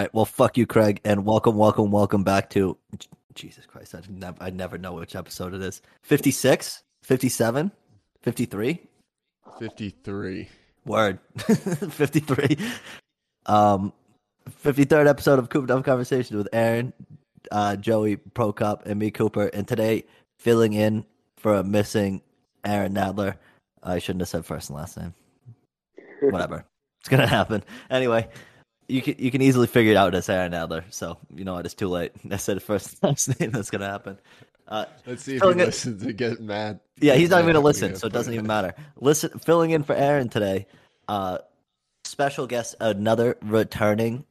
right. Well, fuck you, Craig, and welcome, welcome, welcome back to Jesus Christ. I never, I never know which episode it is. 56, 57, 53. 53. Word. 53. Um, 53rd episode of Cooped Up Conversations with Aaron, uh, Joey Prokop, and me, Cooper. And today, filling in for a missing Aaron Nadler. I shouldn't have said first and last name. Whatever. it's gonna happen. Anyway, you can you can easily figure it out as Aaron Nadler. So you know what? It's too late. I said the first and last name. That's gonna happen. Uh, Let's see if he in- listens and get mad. yeah, he's not even gonna listen, so it doesn't even matter. Listen, filling in for Aaron today. Uh, special guest, another returning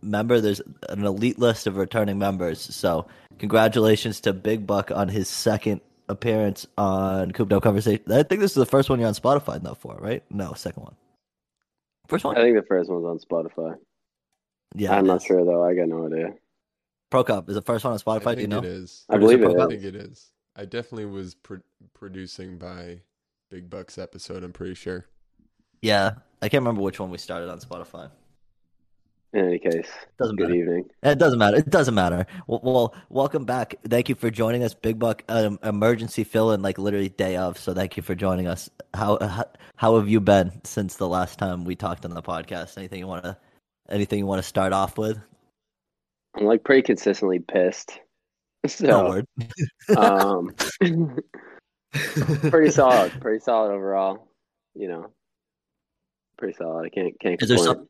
member. There's an elite list of returning members. So congratulations to Big Buck on his second appearance on Cooped Up Conversation. I think this is the first one you're on Spotify though for, right? No, second one. First one. I think the first one's on Spotify. Yeah, I'm not sure though. I got no idea. Prokop is the first one on I Spotify. Do you think know? it is. I believe it I think it is. I definitely was pro- producing by Big Buck's episode. I'm pretty sure. Yeah, I can't remember which one we started on Spotify. In any case, Doesn't good matter. evening. It doesn't matter. It doesn't matter. Well, well welcome back. Thank you for joining us, Big Buck. Um, emergency fill in, like literally day of. So thank you for joining us. How how, how have you been since the last time we talked on the podcast? Anything you want to anything you want to start off with? I'm like pretty consistently pissed. No So, word. um, pretty solid. Pretty solid overall. You know, pretty solid. I can't can't Is there some?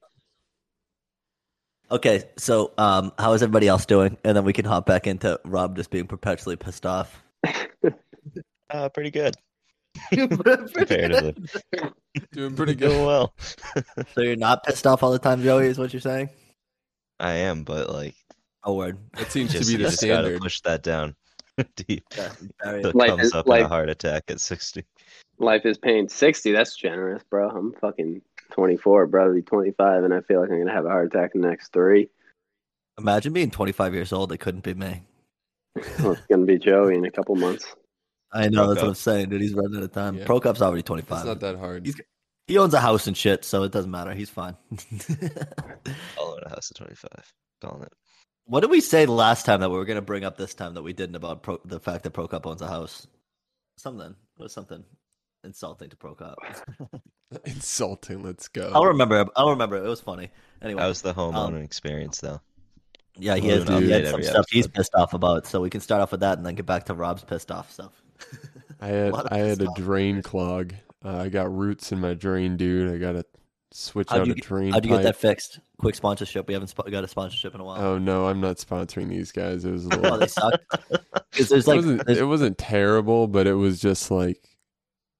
Okay, so um, how is everybody else doing? And then we can hop back into Rob just being perpetually pissed off. Uh, pretty good. Comparatively. Doing pretty good. Doing well. So you're not pissed off all the time, Joey? Is what you're saying? I am, but like, Oh, word. That seems just, to be the just gotta standard. push that down deep. Yeah, very- Life thumbs is- up and a heart attack at 60. Life is pain. Sixty. That's generous, bro. I'm fucking 24, bro. I'll be 25, and I feel like I'm gonna have a heart attack in the next three. Imagine being 25 years old. It couldn't be me. Well, it's gonna be Joey in a couple months. I know that's what I'm saying, dude. He's running out of time. Yeah. Prokop's already 25. It's 25. not that hard. He's- He owns a house and shit, so it doesn't matter. He's fine. All own a house at 25. Calling it. what did we say last time that we were going to bring up this time that we didn't about Pro- the fact that Prokop owns a house? Something. It was something insulting to Prokop. Insulting. Let's go. I'll remember. I'll remember. It was funny. Anyway, How's the homeowner Um, experience, though? yeah, he has, he had some every stuff he's pissed off about, so we can start off with that and then get back to Rob's pissed off stuff. I had I had a drain clog. Uh, I got roots in my drain, dude. I gotta switch How'd out you a drain How'd you get that fixed? Quick sponsorship. We haven't sp- got a sponsorship in a while. Oh no, I'm not sponsoring these guys. It was a Oh, little. they suck. Because there's it like wasn't. there's- It wasn't terrible, but it was just like,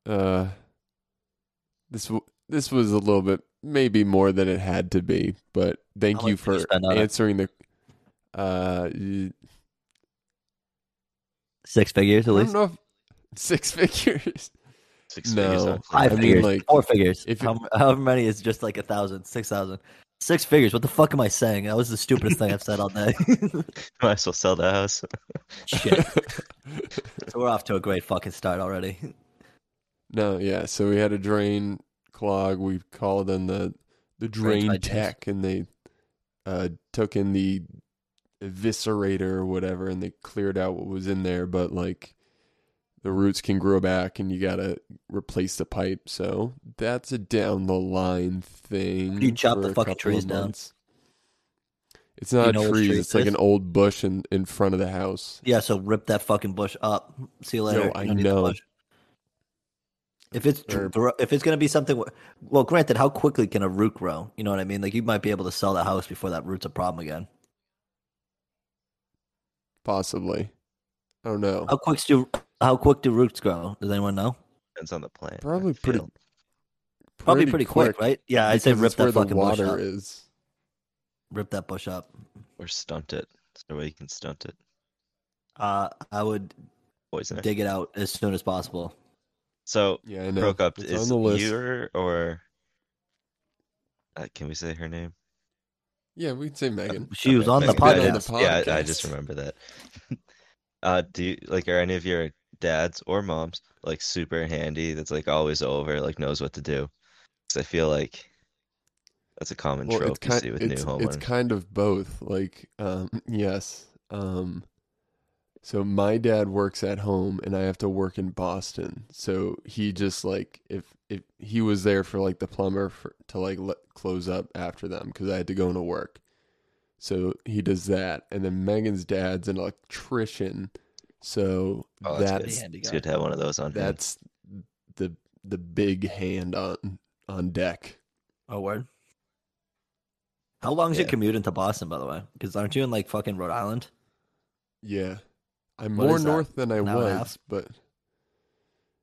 uh, this w- this was a little bit maybe more than it had to be. But thank you for it? answering the. Uh, six figures I at don't least. know if six figures. Six No. figures. Five I mean, figures, like, four figures. if How, however many is just like a thousand, six thousand, six figures. What the fuck am I saying? That was the stupidest thing I've said all day. Might as well sell the house. Shit. So we're off to a great fucking start already. No, yeah. So we had a drain clog. We called in the the Drain drain tech, and they uh, took in the eviscerator or whatever, and they cleared out what was in there. But like the roots can grow back, and you gotta replace the pipe. So that's a down the line thing. You chop the fucking trees down? It's not know which trees. tree It's it like is? an old bush in, in front of the house. Yeah, so rip that fucking bush up. See you later. Yo, I You don't need the know. If it's Or- if it's gonna be something, well, granted, how quickly can a root grow? You know what I mean? Like you might be able to sell the house before that root's a problem again. Possibly. I don't know. How quick do how quick do roots grow? Does anyone know? Depends on the plant. Probably pretty- feel. Probably pretty, quick, right? Yeah, I'd say rip it's where that the fucking bush water up. is. Rip that bush up. Or stunt it. Is there a way you can stunt it? Uh, I would Poison it. dig it out as soon as possible. So, Yeah, I know. broke up It's is on the list. you or uh, can we say her name? Yeah, we'd say Megan. She was on the Megan. Yeah, podcast. the Yeah, I, I just remember that. uh, do you like are any of your dads or moms like super handy? That's like always over, like knows what to do. Because I feel like That's a common Well, trope it's you kind see with new it's kind of both. Like, um, yes. Um, so my dad works at home, and I have to work in Boston. So he just like if if he was there for like the plumber for, to like let, close up after them because I had to go into work. So he does that, and then Megan's dad's an electrician. So Oh, that's, that's good. It's good to have one of those on hand. that's the the big hand on on deck. Oh, word. How long is Yeah. your commute into Boston, by the way? Because aren't you in like fucking Rhode Island? Yeah. I'm What more is that? north than I An hour and a was, but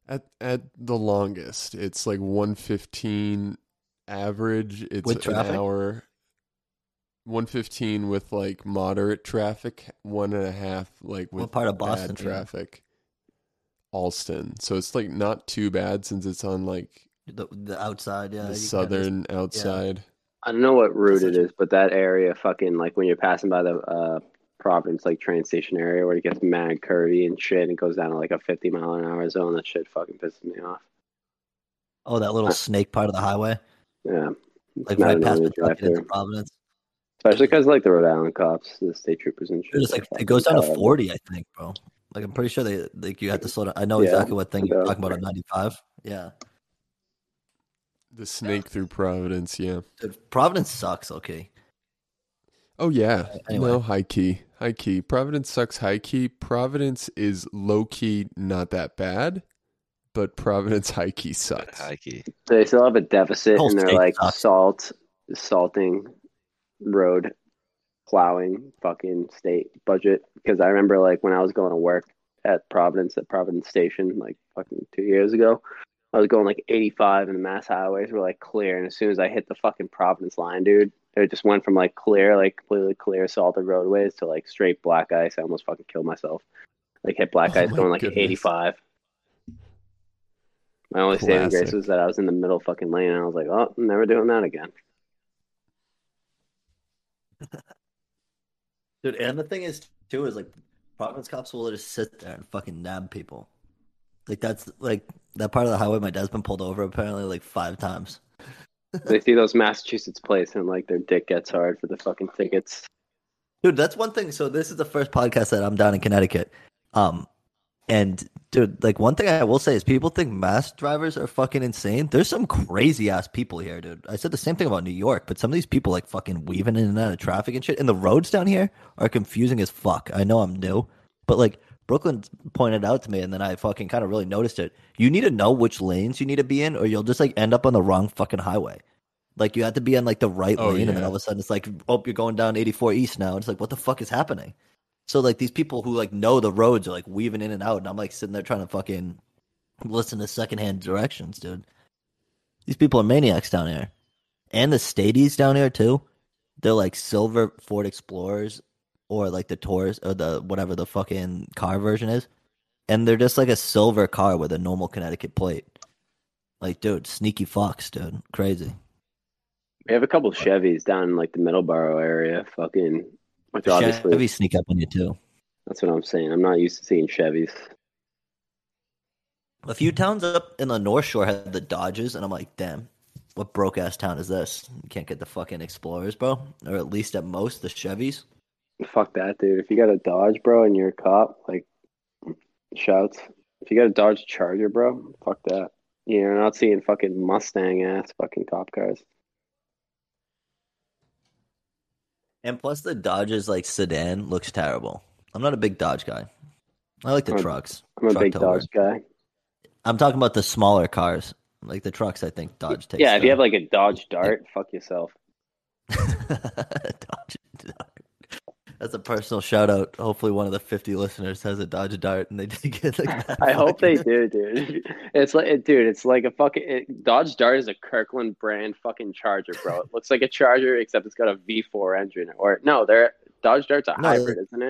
at at the longest, it's like 115 average. It's With an traffic? hour. 115 with like moderate traffic, one and a half like with What part of bad Boston? are you in? traffic. Allston. So it's like not too bad since it's on like The, the outside, yeah. the you kinda just- southern outside. I don't know what route Such it a- is, but that area, fucking like when you're passing by the uh, Providence like train station area where it gets mad curvy and shit, and it goes down to like a 50 mile an hour zone. That shit fucking pisses me off. Oh, that little snake part of the highway, Yeah, like not right past annoying the to drive truck into through. Providence. Especially because like the Rhode Island cops, the state troopers and shit. It's like it goes down to forty, I think, bro. Like I'm pretty sure they like you have to slow down. I know Yeah, exactly what thing you're yeah. talking about on 95. Yeah, The snake through Providence, yeah. Dude, Providence sucks. Okay, Oh yeah. Anyway. No, high key. High key. Providence sucks high key. Providence is low key not that bad, but Providence high key sucks. high key. They still have a deficit Whole in their state like sucks. salt, salting, road plowing fucking state budget. Because I remember like when I was going to work at Providence at Providence Station like fucking two years ago, I was going like 85 and the mass highways were like clear. And as soon as I hit the fucking Providence line, dude, it just went from like clear, like completely clear salted roadways to like straight black ice. I almost fucking killed myself. Like hit black Oh ice going like goodness. 85. My only saving grace was that I was in the middle fucking lane, and I was like, "Oh, I'm never doing that again." dude. And the thing is, too, is like Providence cops will just sit there and fucking nab people. Like that's like that part of the highway. My dad's been pulled over apparently like five times. they see those Massachusetts plates, and like their dick gets hard for the fucking tickets. Dude, that's one thing. So this is the first podcast that I'm down in Connecticut. Um, and dude, like one thing I will say is people think mass drivers are fucking insane. There's some crazy ass people here, dude. I said the same thing about New York, but some of these people like fucking weaving in and out of traffic and shit. And the roads down here are confusing as fuck. I know I'm new, but like Brooklyn pointed out to me, and then I fucking kind of really noticed it. You need to know which lanes you need to be in, or you'll just like end up on the wrong fucking highway. Like you have to be on like the right Oh, lane, and then all of a sudden it's like, oh, you're going down 84 East now. It's like, what the fuck is happening? So like these people who like know the roads are like weaving in and out, and I'm like sitting there trying to fucking listen to secondhand directions, dude. These people are maniacs down here, and the stadies down here too. They're like silver Ford Explorers or like the Taurus or the whatever the fucking car version is, and they're just like a silver car with a normal Connecticut plate. Like, dude, sneaky fox, dude, crazy. We have a couple Chevys down in like the Middleborough area, fucking. Which obviously, Chevy sneak up on you too. that's what I'm saying. I'm not used to seeing Chevys. A few towns up in the North Shore had the Dodges, and I'm like, damn, what broke ass town is this? You can't get the fucking Explorers, bro, or at least at most the Chevys. Fuck that, dude. If you got a Dodge, bro, and you're a cop, like, shouts. If you got a Dodge Charger, bro, fuck that. You're not seeing fucking Mustang ass fucking cop cars. And plus, the Dodge's like sedan looks terrible. I'm not a big Dodge guy. I like the I'm- trucks. I'm a truck big Dodge guy. I'm talking about the smaller cars, like the trucks. I think Dodge takes. Yeah, if you have like a Dodge Dart, fuck yourself. Dodge. That's a personal shout out. Hopefully, one of the 50 listeners has a Dodge Dart, and they did get like that. I hope they do, dude. It's like, dude, it's like a fucking it, Dodge Dart is a Kirkland brand fucking Charger, bro. It looks like a Charger except it's got a V4 engine. Or no, they're Dodge Dart's a No, hybrid, isn't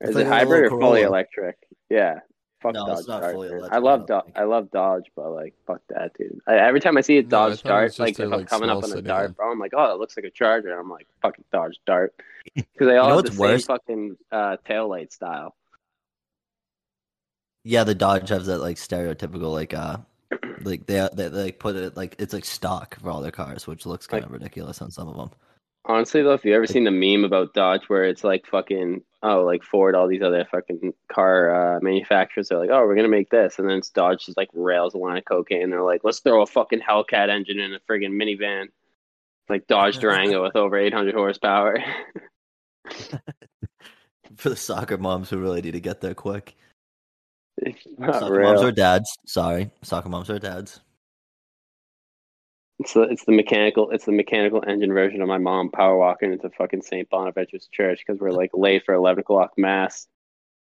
it's Is like it hybrid or little fully electric? Yeah. Fuck No, Dodge it's not Dart. fully. I electric, I love don't Do- think. I love Dodge, but like fuck that, dude. I, every time I see a Dodge was Dart, like if I'm coming up on a sedan. Dart, bro, I'm like, oh, it looks like a Charger. I'm like, fucking Dodge Dart, because they all know have the same fucking uh, tail light style. Yeah, the Dodge has that like stereotypical like uh Like they they, they like put it like it's like stock for all their cars, which looks kind of ridiculous on some of them. Honestly, though, if you ever seen the meme about Dodge where it's like fucking oh, like Ford, all these other fucking car uh, manufacturers are like, oh, we're gonna make this, and then it's Dodge just like rails a line of cocaine. They're like, let's throw a fucking Hellcat engine in a friggin' minivan, like Dodge Durango with over 800 horsepower. For the soccer moms who really need to get there quick. Soccer real. moms or dads. Sorry, soccer moms or dads. It's the it's the mechanical it's the mechanical engine version of my mom power walking into fucking St. Bonaventure's church because we're like late for eleven o'clock mass.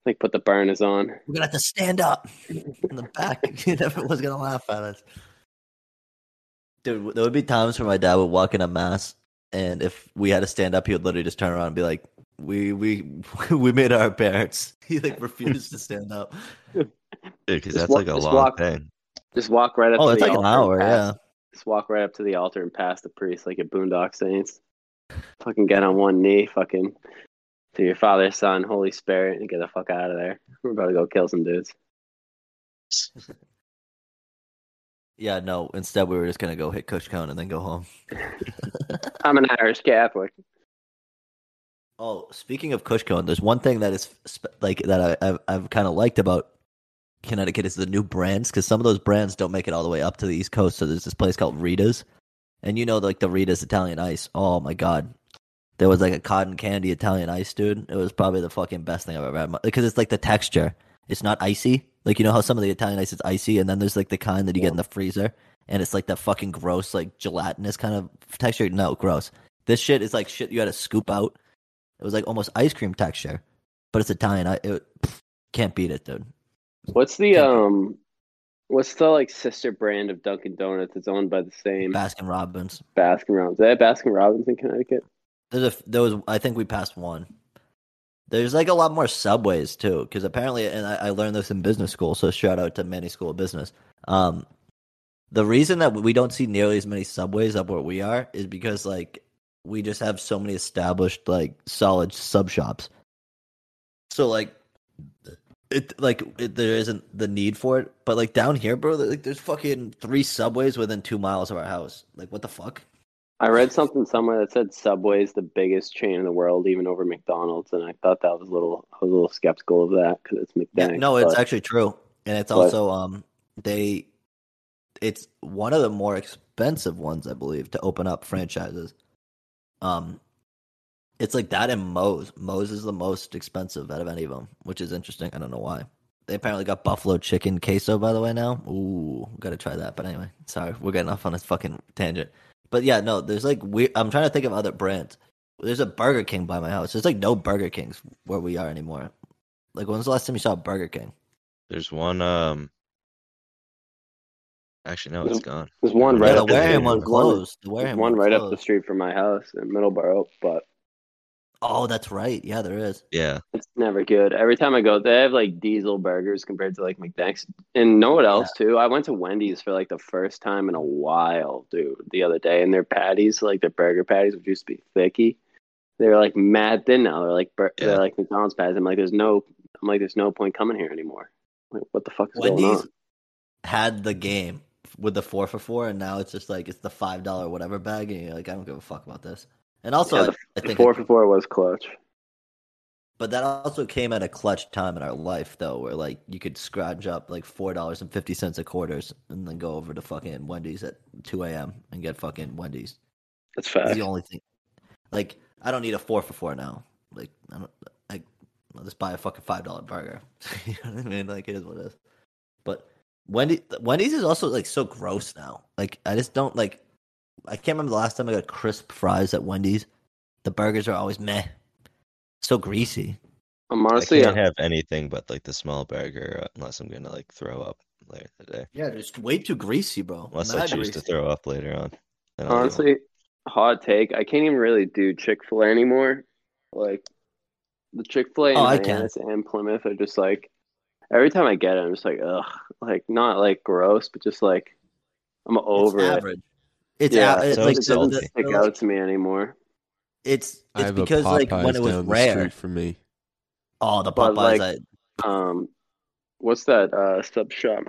Like put the burners on. We're gonna have to stand up in the back. Everyone's gonna laugh at us. Dude, there would be times where my dad would walk in a mass, and if we had to stand up, he would literally just turn around and be like, "We we we made our parents." He like refused to stand up. Dude, because that's walk- like a long walk- thing. Just walk right up. Oh, to it's the like an altar and hour. pass- Yeah. Just walk right up to the altar and pass the priest like at Boondock Saints. Fucking get on one knee, fucking to your Father, Son, Holy Spirit, and get the fuck out of there. We're about to go kill some dudes. Yeah, no. Instead, we were just gonna go hit Kush Cone and then go home. I'm an Irish Catholic. Oh, speaking of Kush Cone, there's one thing that is like that I, I've, I've kind of liked about Connecticut is the new brands because some of those brands don't make it all the way up to the East Coast. So there's this place called Rita's, and you know, like the Rita's Italian Ice. Oh my god, there was like a cotton candy Italian Ice, dude. It was probably the fucking best thing I've ever had because it's like the texture. It's not icy. Like you know how some of the Italian ice is icy, and then there's like the kind that you get in the freezer, and it's like that fucking gross, like gelatinous kind of texture. No, gross. This shit is like shit you had to scoop out. It was like almost ice cream texture, but it's Italian. I it, pff, can't beat it, dude. What's the um what's the like sister brand of Dunkin' Donuts? It's owned by the same Baskin Robbins. Baskin Robbins. Is that Baskin Robbins in Connecticut? There's a there was I think we passed one. There's like a lot more subways too, because apparently, and I, I learned this in business school. So shout out to Manny School of Business. Um, the reason that we don't see nearly as many subways up where we are is because like we just have so many established like solid sub shops. So like it like it, there isn't the need for it, but like down here, bro, like there's fucking three subways within two miles of our house. Like what the fuck? I read something somewhere that said Subway is the biggest chain in the world, even over McDonald's, and I thought that was a little. I was a little skeptical of that because it's Yeah, McDonald's. no, it's but actually true, and it's but- also um they, it's one of the more expensive ones I believe to open up franchises. Um, it's like that and Moe's. Moe's is the most expensive out of any of them, which is interesting. I don't know why. They apparently got buffalo chicken queso by the way now. Ooh, gotta try that. But anyway, sorry, we're getting off on this fucking tangent. But yeah, no, there's like we. I'm trying to think of other brands. There's a Burger King by my house. There's like no Burger Kings where we are anymore. Like when's the last time you saw a Burger King? There's one. Um. Actually, no, it's gone. there's one right yeah, up the the Wareham street. one closed. The There's Wareham one one right up the street from my house in Middleborough, but Oh, that's right. Yeah, there is. Yeah. it's never good. Every time I go, they have like diesel burgers compared to like McDonald's. And know what else too? I went to Wendy's for like the first time in a while, dude, the other day, and their patties, like their burger patties, which used to be thicky, they were like mad thin now. They're like bur- Yeah. they're like McDonald's patties. I'm like, there's no, I'm like, there's no point coming here anymore. Like, what the fuck is going Wendy's on? had the game with the four for four, and now it's just like it's the five dollar whatever bag, and you're like, I don't give a fuck about this. And also, Yeah, I, the, I the think, four for four was clutch. but that also came at a clutch time in our life, though, where like you could scrounge up like four dollars and fifty cents a quarters, and then go over to fucking Wendy's at two a.m. and get fucking Wendy's. That's It's fact. the only thing. Like, I don't need a four for four now. Like, I don't. I, I'll just buy a fucking five dollar burger. you know what I mean? Like, it is what it is. But Wendy, Wendy's is also like so gross now. Like, I just don't like. I can't remember the last time I got crisp fries at Wendy's. The burgers are always meh, so greasy. I'm I honestly, can't have anything but like the small burger uh, unless I'm gonna like throw up later today. Yeah, it's way too greasy, bro. Unless I Mad choose to throw up later on. Then I'll honestly, hot take. I can't even really do Chick Fil A anymore. Like the Chick Fil A Oh, in can. Hyannis and Plymouth are just like every time I get it, I'm just like ugh, like not like gross, but just like I'm over it's it. average. It's Yeah, a- it's so like it doesn't the- stick the- out to me anymore. It's it's because like when it was down the rare. street from me. Oh, the But, Popeyes. like, I, Um, what's that uh sub shop?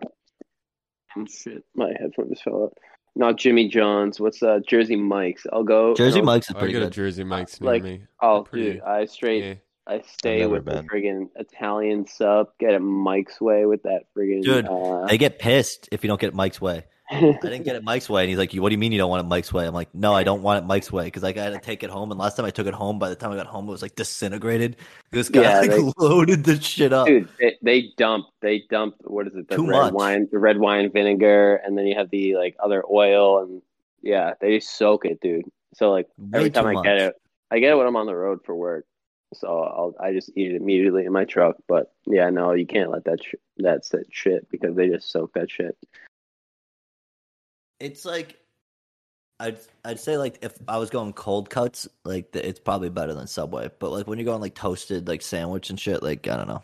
And shit, my headphones fell out. Not Jimmy John's. What's that? Jersey Mike's? I'll go. Jersey and I'll- Mike's is pretty got a good. Jersey Mike's near like, me. Oh, pretty- dude, I straight Yeah. I stay never with the friggin' Italian sub. Get it Mike's way with that friggin' Dude, uh, They get pissed if you don't get Mike's way. I didn't get it Mike's way, and he's like, "What do you mean you don't want it Mike's way?" I'm like, "No, I don't want it Mike's way because like, I had to take it home, and last time I took it home, by the time I got home, it was like disintegrated. This guy Yeah, like they- loaded the shit up. Dude, they, they dump. They dump. What is it? The Too red much. wine, the red wine vinegar, and then you have the like other oil, and yeah, they just soak it, dude. So like Way every time I much. get it, I get it when I'm on the road for work. So I'll I just eat it immediately in my truck. But yeah, no, you can't let that sh- that shit because they just soak that shit. It's like I'd I'd say like if I was going cold cuts, like the, it's probably better than Subway. But like when you're going like toasted like sandwich and shit, like I don't know.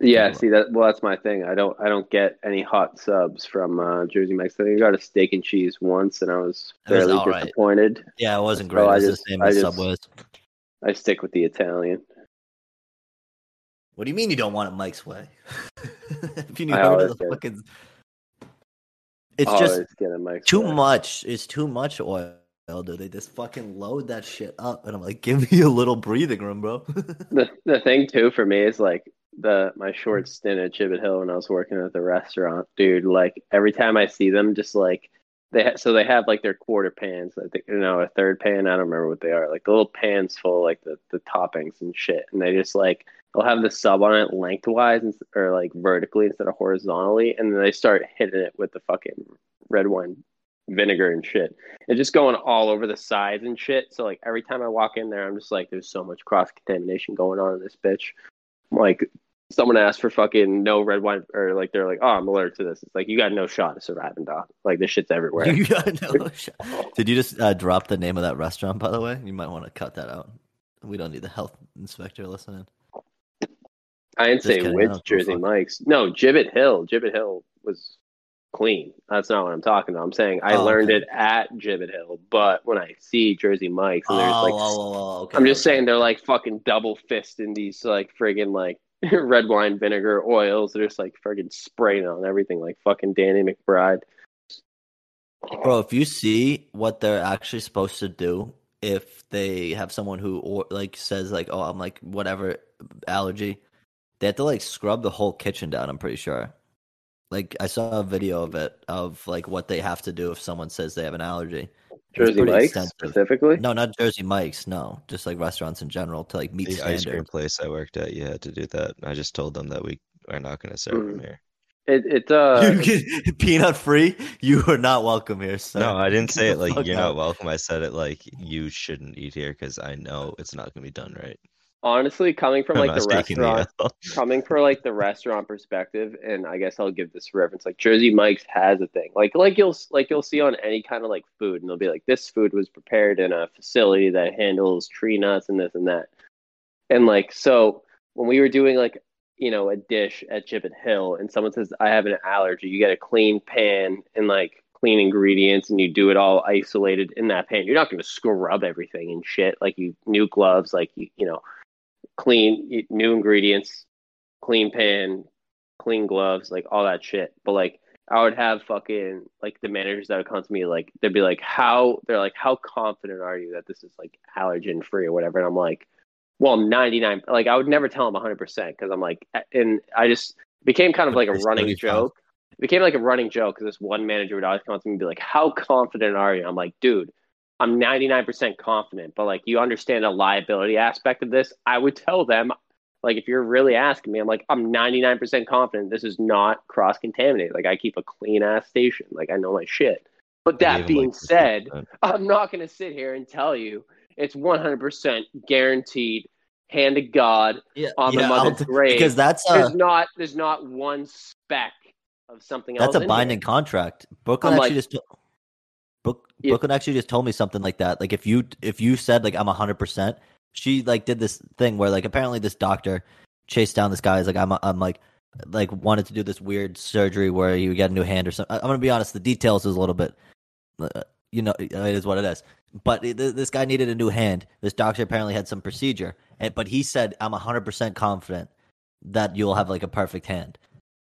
Yeah, see that. Well, that's my thing. I don't. I don't get any hot subs from uh, Jersey Mike's. I think I got a steak and cheese once, and I was It was fairly all right. disappointed. Yeah, it wasn't great. I it was just- the same I as just- Subway's. I stick with the Italian. What do you mean you don't want it Mike's way? if you knew I how the fucking, it's Always just Mike's too much. It's too much oil, dude. They just fucking load that shit up, and I'm like, give me a little breathing room, bro. The the thing too for me is like the my short stint at Gibbet Hill when I was working at the restaurant, dude. Like every time I see them, just like they ha- so they have like their quarter pans. I think you know a third pan. I don't remember what they are. Like the little pans full like the the toppings and shit, and they just like they'll have the sub on it lengthwise ins- or like vertically instead of horizontally, and then they start hitting it with the fucking red wine vinegar and shit. and just going all over the sides and shit. So like every time I walk in there, I'm just like, there's so much cross contamination going on in this bitch. Like someone asked for fucking no red wine, or like they're like, oh, I'm allergic to this. It's like you got no shot of surviving, dog. Like this shit's everywhere. You got no shot. Did you just uh, drop the name of that restaurant, by the way? You might want to cut that out. We don't need the health inspector listening. I didn't Just say which don't give a Jersey fuck. Mike's. No, Gibbet Hill. Gibbet Hill was clean. That's not what I'm talking about. I'm saying I Oh, learned okay. it at Gibbet Hill, but when I see Jersey Mike's and Oh, there's like oh, oh, oh, okay, I'm just okay. saying they're like fucking double fisting these like friggin' like red wine vinegar oils. They're just like friggin' spraying on everything like fucking Danny McBride. Bro, if you see what they're actually supposed to do, if they have someone who or like says like, "Oh, I'm like whatever allergy," they have to like scrub the whole kitchen down. I'm pretty sure. Like I saw a video of it of like what they have to do if someone says they have an allergy. It was Jersey Mike's extensive. specifically. No, not Jersey Mike's. No, just like restaurants in general to like meet The ice cream place I worked at, you had to do that. I just told them that we are not going to serve Mm. them here. It it uh you get peanut free. You are not welcome here, sir. No, I didn't say it like you're out. not welcome. I said it like you shouldn't eat here because I know it's not going to be done right. Honestly coming from like the taking the restaurant coming for like the restaurant perspective, and I guess I'll give this reference. Like Jersey Mike's has a thing, like like you'll like you'll see on any kind of like food, and they'll be like, this food was prepared in a facility that handles tree nuts and this and that, and like so when we were doing like you know a dish at Gibbet Hill, and someone says I have an allergy, you get a clean pan and like clean ingredients, and you do it all isolated in that pan. You're not going to scrub everything and shit. Like you new gloves, like you you know clean new ingredients, clean pan, clean gloves, like all that shit. But like I would have fucking like the managers that would come to me like they'd be like, How they're like, How confident are you that this is like allergen free or whatever? And I'm like, Well, ninety nine like I would never tell them hundred percent because I'm like and I just became kind of like a running 35. joke. It became like a running joke because this one manager would always come to me and be like, How confident are you? I'm like, dude, I'm 99% confident, but like you understand the liability aspect of this. I would tell them, like, if you're really asking me, I'm like, I'm 99% confident this is not cross contaminated. Like, I keep a clean ass station. Like, I know my shit. But that being like, said, I'm not going to sit here and tell you it's 100% guaranteed, hand to God, Yeah, on the yeah, mother's I'll- grave. because that's a there's not there's not one speck of something else. that's a in binding here. contract. Brooklyn I'm actually like- just to- Brook, Yeah. Brooklyn actually just told me something like that. Like if you if you said like I'm hundred percent, she like did this thing where like apparently this doctor chased down this guy. Is like I'm I'm like like wanted to do this weird surgery where you get a new hand or something. I'm gonna be honest, the details is a little bit, uh, you know, it is what it is. But it- this guy needed a new hand. This doctor apparently had some procedure, and but he said I'm hundred percent confident that you'll have like a perfect hand.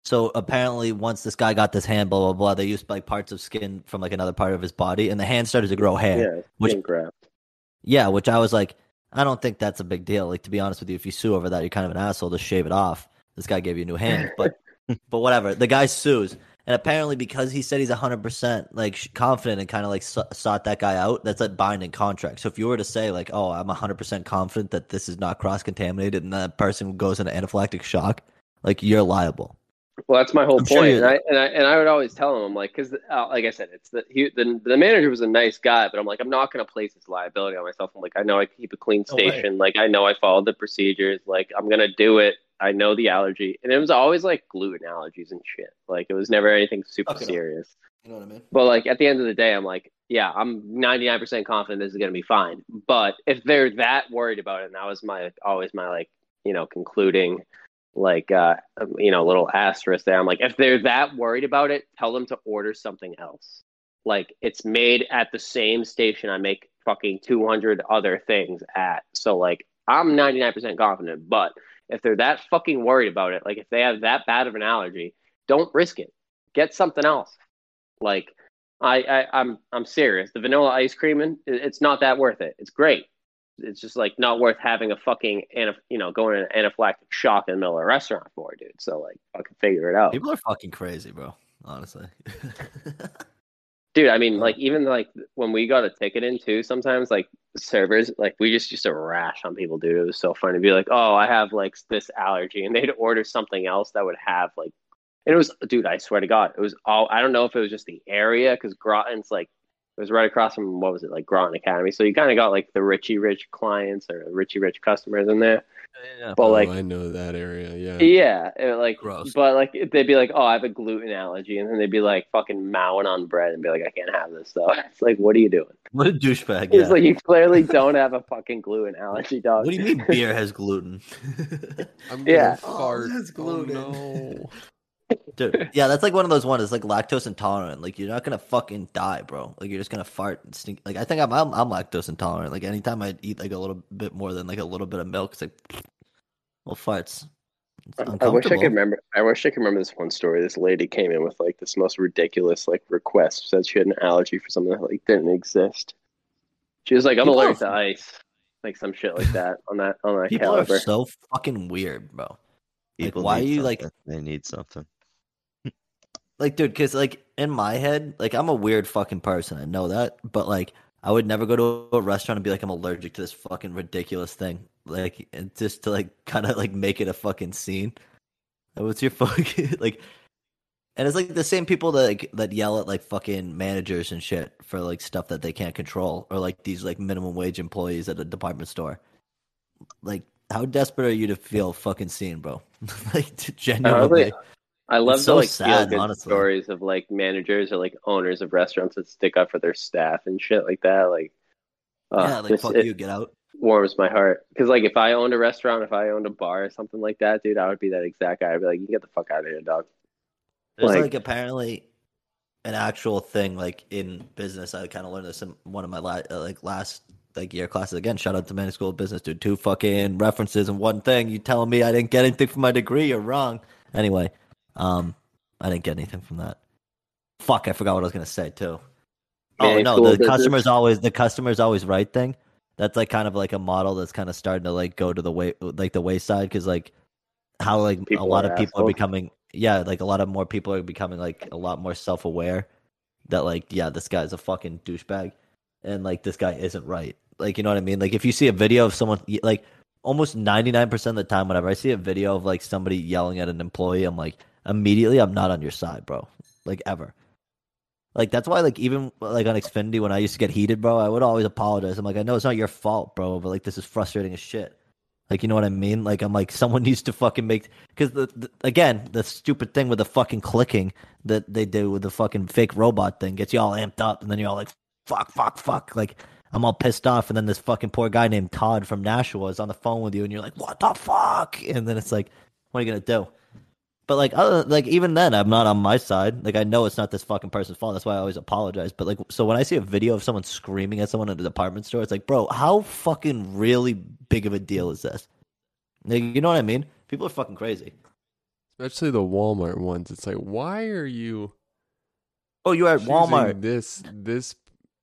So apparently, once this guy got this hand, blah blah blah, they used like parts of skin from like another part of his body, and the hand started to grow hair. Yeah, Which- graft. Yeah, which I was like, I don't think that's a big deal. Like to be honest with you, if you sue over that, you're kind of an asshole. Just shave it off. This guy gave you a new hand, but but whatever. The guy sues, and apparently because he said he's 100 percent like confident and kind of like s- sought that guy out, that's a binding contract. So if you were to say like, oh, I'm 100 percent confident that this is not cross contaminated, and that person goes into anaphylactic shock, like you're liable. Well, that's my whole sure point, you- and I and I and I would always tell him, I'm like, because uh, like I said, it's the he the, the manager was a nice guy, but I'm like, I'm not going to place this liability on myself. I'm like, I know I keep a clean No station, like I know I followed the procedures, like I'm gonna do it. I know the allergy, and it was always like gluten allergies and shit. Like it was never anything super Okay. serious. You know what I mean? But like at the end of the day, I'm like, yeah, I'm 99% confident this is gonna be fine. But if they're that worried about it, and that was my always my like, you know, concluding like uh you know a little asterisk there. I'm like if they're that worried about it tell them to order something else. Like it's made at the same station i make fucking 200 other things at. So like i'm 99% confident but if they're that fucking worried about it like if they have that bad of an allergy don't risk it. Get something else. Like i, I i'm i'm serious. The vanilla ice cream it- it's not that worth it. It's great it's just like not worth having a fucking anaph- you know going in an anaphylactic shock in the middle of a restaurant for, dude. So like, fucking figure it out, People are fucking crazy, bro. Honestly. dude. I mean, like even like when we got a ticket in too, sometimes like servers like we just used to rash on people, dude. It was so funny to be like, oh, I have like this allergy, and they'd order something else that would have like, and it was, dude. I swear to God, it was all. I don't know if it was just the area because Groton's like. It was right across from what was it like Groton Academy, so you kind of got like the Richie Rich clients or Richie Rich customers in there. yeah. But oh, like, I know that area. Yeah. Yeah, it, like, Gross. but like they'd be like, "Oh, I have a gluten allergy," and then they'd be like, "Fucking mowing on bread," and be like, "I can't have this." So it's like, what are you doing? What a douchebag. It's Yeah. like you clearly don't have a fucking gluten allergy, dog. what do you mean beer has gluten? I'm Yeah. gonna fart. Oh, that's Oh, gluten. no. Dude, yeah, that's like one of those ones. It's like lactose intolerant. Like you're not gonna fucking die, bro. Like you're just gonna fart and stink. Like I think I'm, I'm I'm lactose intolerant. Like anytime I eat like a little bit more than like a little bit of milk, it's like well farts. It's I, I wish I could remember. I wish I could remember this one story. This lady came in with like this most ridiculous like request. Said she had an allergy for something that like didn't exist. She was like, "I'm People allergic are- to ice," like some shit like that on that on that People caliber. are so fucking weird, bro. Like, why are you, like- they need something. Like, dude, because like in my head, like I'm a weird fucking person. I know that, but like I would never go to a restaurant and be like I'm allergic to this fucking ridiculous thing. Like and just to like kind of like make it a fucking scene. Like, What's your fucking like? And it's like the same people that like, that yell at like fucking managers and shit for like stuff that they can't control, or like these like minimum wage employees at a department store. Like, how desperate are you to feel fucking seen, bro? like, genuinely. I love so the like sad, feel good stories of like managers or like owners of restaurants that stick up for their staff and shit like that. Like, uh, yeah, like this- fuck it you, get out. warms my heart because like if I owned a restaurant, if I owned a bar or something like that, dude, I would be that exact guy. I'd be like, you get the fuck out of here, dog. There's Like- like, apparently an actual thing like in business. I kind of learned this in one of my la- uh, like last like year classes. Again, shout out to Management School of Business, dude. Two fucking references and one thing. You telling me I didn't get anything from my degree? You're wrong. Anyway, um, I didn't get anything from that. Fuck, I forgot what I was gonna say too. Oh no, the Business. customer's always the customer's always right thing. That's like kind of like a model that's kind of starting to like go to the way like the wayside because like how like People a lot of people are becoming yeah like a lot of more people are becoming like a lot more self aware that like yeah this guy's a fucking douchebag and like this guy isn't right like you know what I mean like if you see a video of someone like almost ninety nine percent of the time whenever I see a video of like somebody yelling at an employee I'm like immediately I'm not on your side bro like ever like that's why like even like on Xfinity when I used to get heated, bro, I would always apologize. I'm like, I know it's not your fault, bro, but like this is frustrating as shit. Like you know what I mean? Like I'm like someone needs to fucking make because the, the again the stupid thing with the fucking clicking that they do with the fucking fake robot thing gets you all amped up and then you're all like fuck fuck fuck like I'm all pissed off and then this fucking poor guy named Todd from Nashua is on the phone with you and you're like what the fuck and then it's like what are you gonna do? But like, other like even then, I'm not on my side. Like I know it's not this fucking person's fault. That's why I always apologize. But like, so when I see a video of someone screaming at someone at a department store, it's like, bro, how fucking really big of a deal is this? Like, you know what I mean? People are fucking crazy. especially the Walmart ones. It's like, why are you Oh, you're at Walmart. this this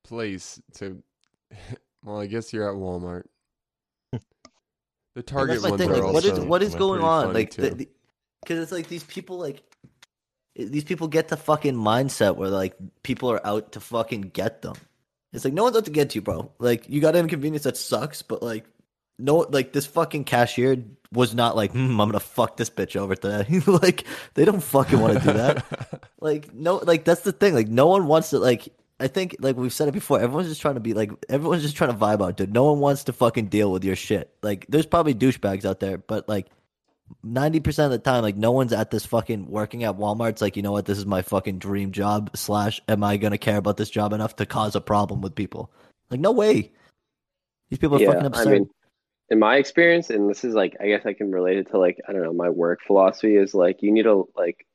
place to? Well, I guess you're at Walmart. The Target ones thing. are Like, what is also what is going on? Like, too. Because it's like these people like these people get the fucking mindset where like people are out to fucking get them. It's like no one's out to get you, bro. Like you got an inconvenience that sucks, but like no, like this fucking cashier was not like, hmm, I'm gonna fuck this bitch over today. like they don't fucking want to do that. like no, like that's the thing. Like no one wants to like. I think like we've said it before. Everyone's just trying to be like everyone's just trying to vibe out, dude. No one wants to fucking deal with your shit. Like there's probably douchebags out there, but like ninety percent of the time, like no one's at this fucking working at Walmart. It's like you know what, this is my fucking dream job. Slash, am I gonna care about this job enough to cause a problem with people? Like no way. These people are fucking I absurd. mean, in my experience, and this is like, I guess I can relate it to like, I don't know, my work philosophy is like, you need to like,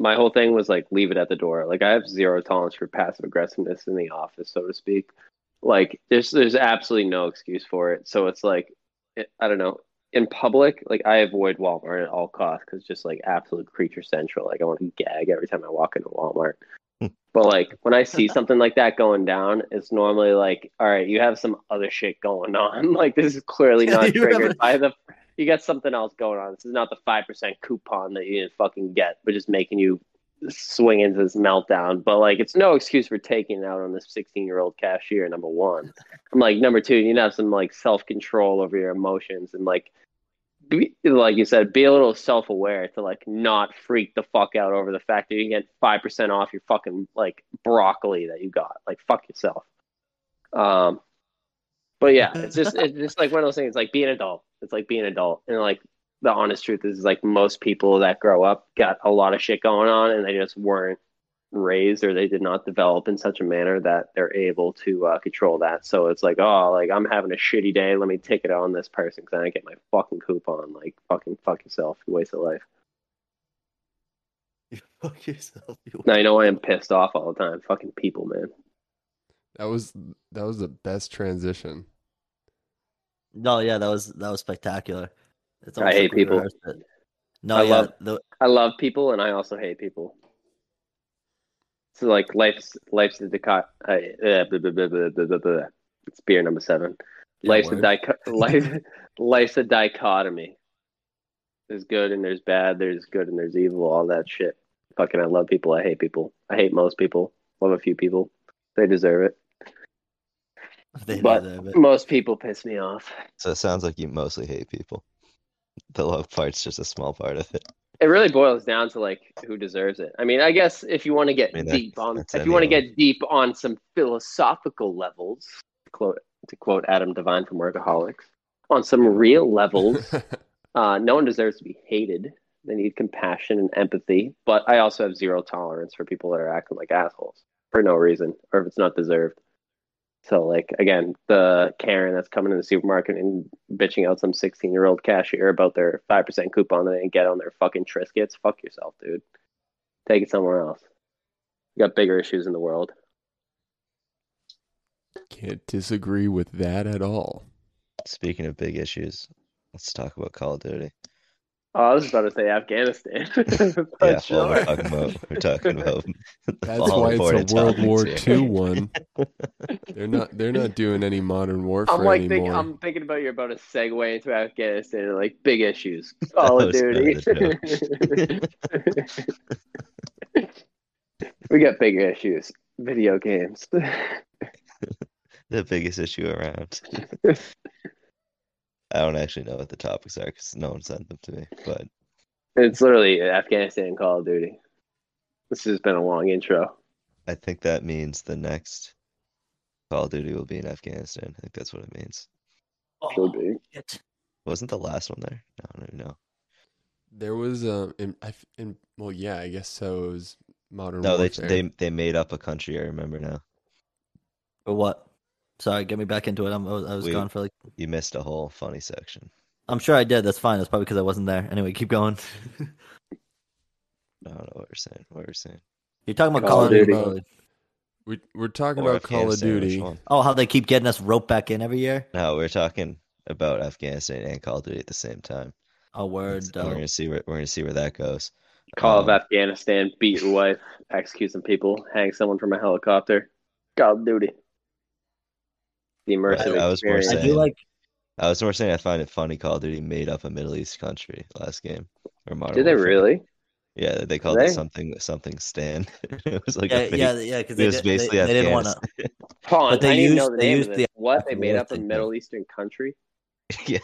my whole thing was like, leave it at the door. Like, I have zero tolerance for passive aggressiveness in the office, so to speak. Like, there's there's absolutely no excuse for it. So it's like, I don't know. In public, like I avoid Walmart at all costs because just like absolute creature central. Like I want to gag every time I walk into Walmart. Hmm. But like when I see something like that going down, it's normally like, all right, you have some other shit going on. Like this is clearly Yeah, not triggered a- by the. You got something else going on. This is not the five percent coupon that you didn't fucking get, but just making you swing into this meltdown. But like, it's no excuse for taking it out on this sixteen-year-old cashier. Number one, I'm like number two. You need to have some like self-control over your emotions and like be, like you said, be a little self aware to like not freak the fuck out over the fact that you get five percent off your fucking like broccoli that you got. Like fuck yourself. Um, but yeah, it's just it's just like one of those things. Like being an adult. It's like being an adult, and like the honest truth is, like most people that grow up got a lot of shit going on, and they just weren't raised or they did not develop in such a manner that they're able to uh, control that. So it's like, oh, like I'm having a shitty day. Let me take it on this person because I didn't get my fucking coupon. Like fucking fuck yourself. You waste of life. You fuck yourself. You Now you know I am pissed off all the time. Fucking people, man. That was that was the best transition. No, yeah, that was that was spectacular. It's I hate people. No, I yeah, love- the, I love people and I also hate people. So like life's life's a dicot. Uh. It's beer number seven. Yeah, life's a word. dicho- life life's a dichotomy. There's good and there's bad. There's good and there's evil. All that shit. Fucking, I love people. I hate people. I hate most people. Love a few people. They deserve it. they But- deserve it. Most people piss me off. So it sounds like you mostly hate people. The love part's just a small part of it. It really boils down to like who deserves it. I mean, I guess if you want to get I mean, that- deep on, that's if you want to get deep on some philosophical levels, quote to quote Adam Devine from Workaholics, on some real levels, uh, no one deserves to be hated. They need compassion and empathy. But I also have zero tolerance for people that are acting like assholes for no reason, or if it's not deserved. So, like again, the Karen that's coming in the supermarket and bitching out some sixteen-year-old cashier about their five percent coupon that they didn't get on their fucking Triscuits. Fuck yourself, dude. Take it somewhere else. You got bigger issues in the world. Can't disagree with that at all. Speaking of big issues, let's talk about Call of Duty. Oh, I was about to say Afghanistan. But yeah, well, sure. we're talking about we're talking about That's why it's a World War. II one. They're not they're not doing any modern warfare I'm like think, anymore. I'm thinking about you're about to segue into Afghanistan like big issues. Call of Duty. we got bigger issues. Video games. the biggest issue around. I don't actually know what the topics are because no one sent them to me. But it's literally Afghanistan Call of Duty. This has been a long intro. I think that means the next Call of Duty will be in Afghanistan. I think that's what it means. Should be. shit. Wasn't the last one there? No, I don't even know. There was um in, I f- in well yeah I guess so it was modern No, they warfare. they they made up a country. I remember now. For what? Sorry, get me back into it. I'm, I was, I was We- gone for like. You missed a whole funny section. I'm sure I did. That's fine. That's probably because I wasn't there. Anyway, keep going. I don't know what you're saying. What you're saying. You're talking about Call Call of of Duty. Duty. We we're talking Or about Call of Duty. Oh, how they keep getting us roped back in every year? No, we're talking about Afghanistan and Call of Duty at the same time. A word. So we're gonna see where we're gonna see where that goes. Call of Um, Afghanistan, beat your wife, execute some people, hang someone from a helicopter. Call of Duty. The immersive I was more experience. I do saying- like. I was more saying I find it funny Call of Duty made up a Middle East country last game or Modern Did they Warfare. really? Yeah, they called they? it something something Stan. it was like Yeah, a fake, yeah, yeah. Because it they, was did- they, basically they didn't want to. Afghanistan. Hold But they I need to know used- the they name used of the this. What they made up a thing. Middle Eastern country? yeah.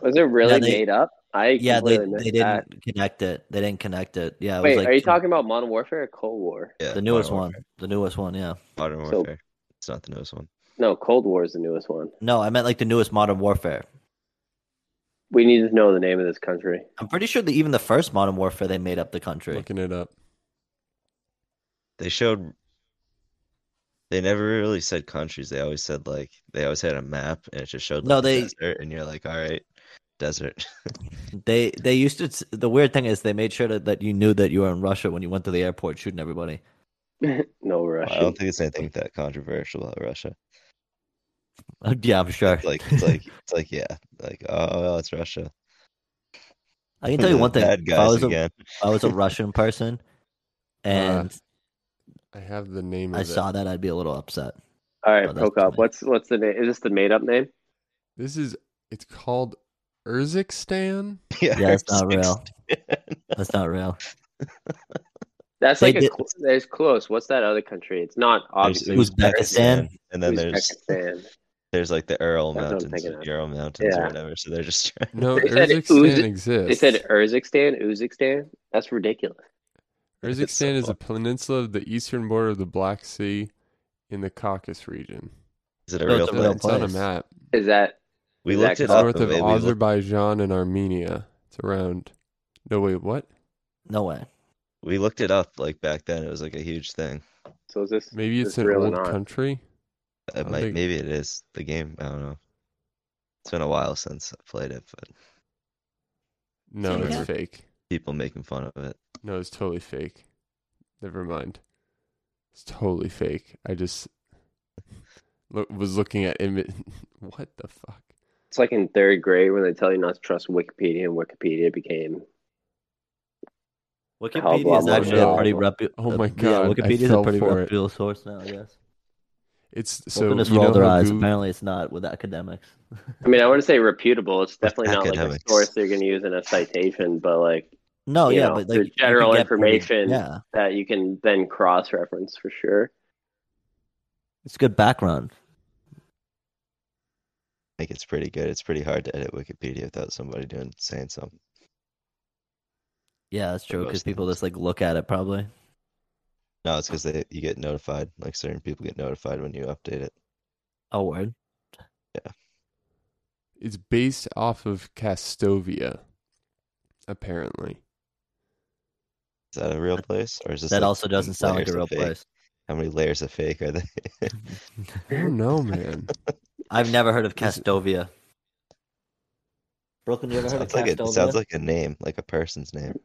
Was it really Yeah, they- made up? I Yeah, they they didn't connect it. They didn't connect it. Yeah. It Wait, was like are you talking about Modern Warfare or Cold War? yeah, the newest one? The newest one. Yeah. Modern So- Warfare. It's not the newest one. No, Cold War is the newest one. No, I meant like the newest Modern Warfare. We need to know the name of this country. I'm pretty sure that even the first Modern Warfare they made up the country. Looking it up. They showed they never really said countries. They always said like they always had a map and it just showed like No, they- desert and you're like, all right, desert. They they used to. The weird thing is they made sure that, that you knew that you were in Russia when you went to the airport shooting everybody. no Russia. I don't think it's anything that controversial about Russia. yeah, I'm sure. It's like it's like it's like yeah, like oh well, it's Russia. I can tell you one thing. Bad If I guys was a, again. if I was a Russian person, uh-huh. and I have the name of I it. saw that, I'd be a little upset. All right, Oh, that's Prokop. What's what's the name? Is this the made up name? This is it's called Urzikstan. Yeah, Yeah, it's not real. That's not real. That's They like a did- cl- there's close. What's that other country? It's not There's obviously Uzbekistan. and then Uzbekistan. there's like the Ural That's what I'm Mountains, thinking of. Ural Mountains or Yeah. whatever. So they're just trying. No, They said Urzikstan Uz- exists. They said Urzikstan, Uzbekistan. That's ridiculous. Urzikstan so is a peninsula of the eastern border of the Black Sea in the Caucasus region. Is it a No, real it's a place? it's on a map. Is that We Is looked that it It's up. north of we- we looked- Azerbaijan and Armenia. It's around. No, wait, what? No way. We looked it up like back then. It was like a huge thing. so? Is this Maybe is it's this an real or old not? country. Uh, it might, think- maybe it is the game. I don't know. It's been a while since I played it, but No, it's here. fake. people making fun of it. No, it's totally fake. Never mind. It's totally fake. I just look, was looking at image. what the fuck? It's like in third grade when they tell you not to trust Wikipedia, and Wikipedia became hell of a Wikipedia is actually a pretty reliable. reputable. Oh uh, my God, I Wikipedia is a pretty reputable source now. I guess. It's So so Wilderness you know rolled their eyes. Goo- Apparently, it's not with academics. I mean, I wouldn't say reputable. It's definitely not like a source they're going to use in a citation, but like No, You yeah, know, but for like you general get information. yeah, that you can then cross reference for sure. it's good background. I think it's pretty good. It's pretty hard to edit Wikipedia without somebody doing saying something. Yeah, that's true. Because people just like look at it probably. No, it's because they you get notified. Like certain people get notified when you update it. Oh, word. Yeah. It's based off of Kastovia, apparently. Is that a real place, or is this That like also doesn't sound like a real place. How many layers of fake are they? I don't know, man. I've never heard of Kastovia. Brooklyn, you ever heard of sounds like a, Kastovia? it sounds like a name, like a person's name.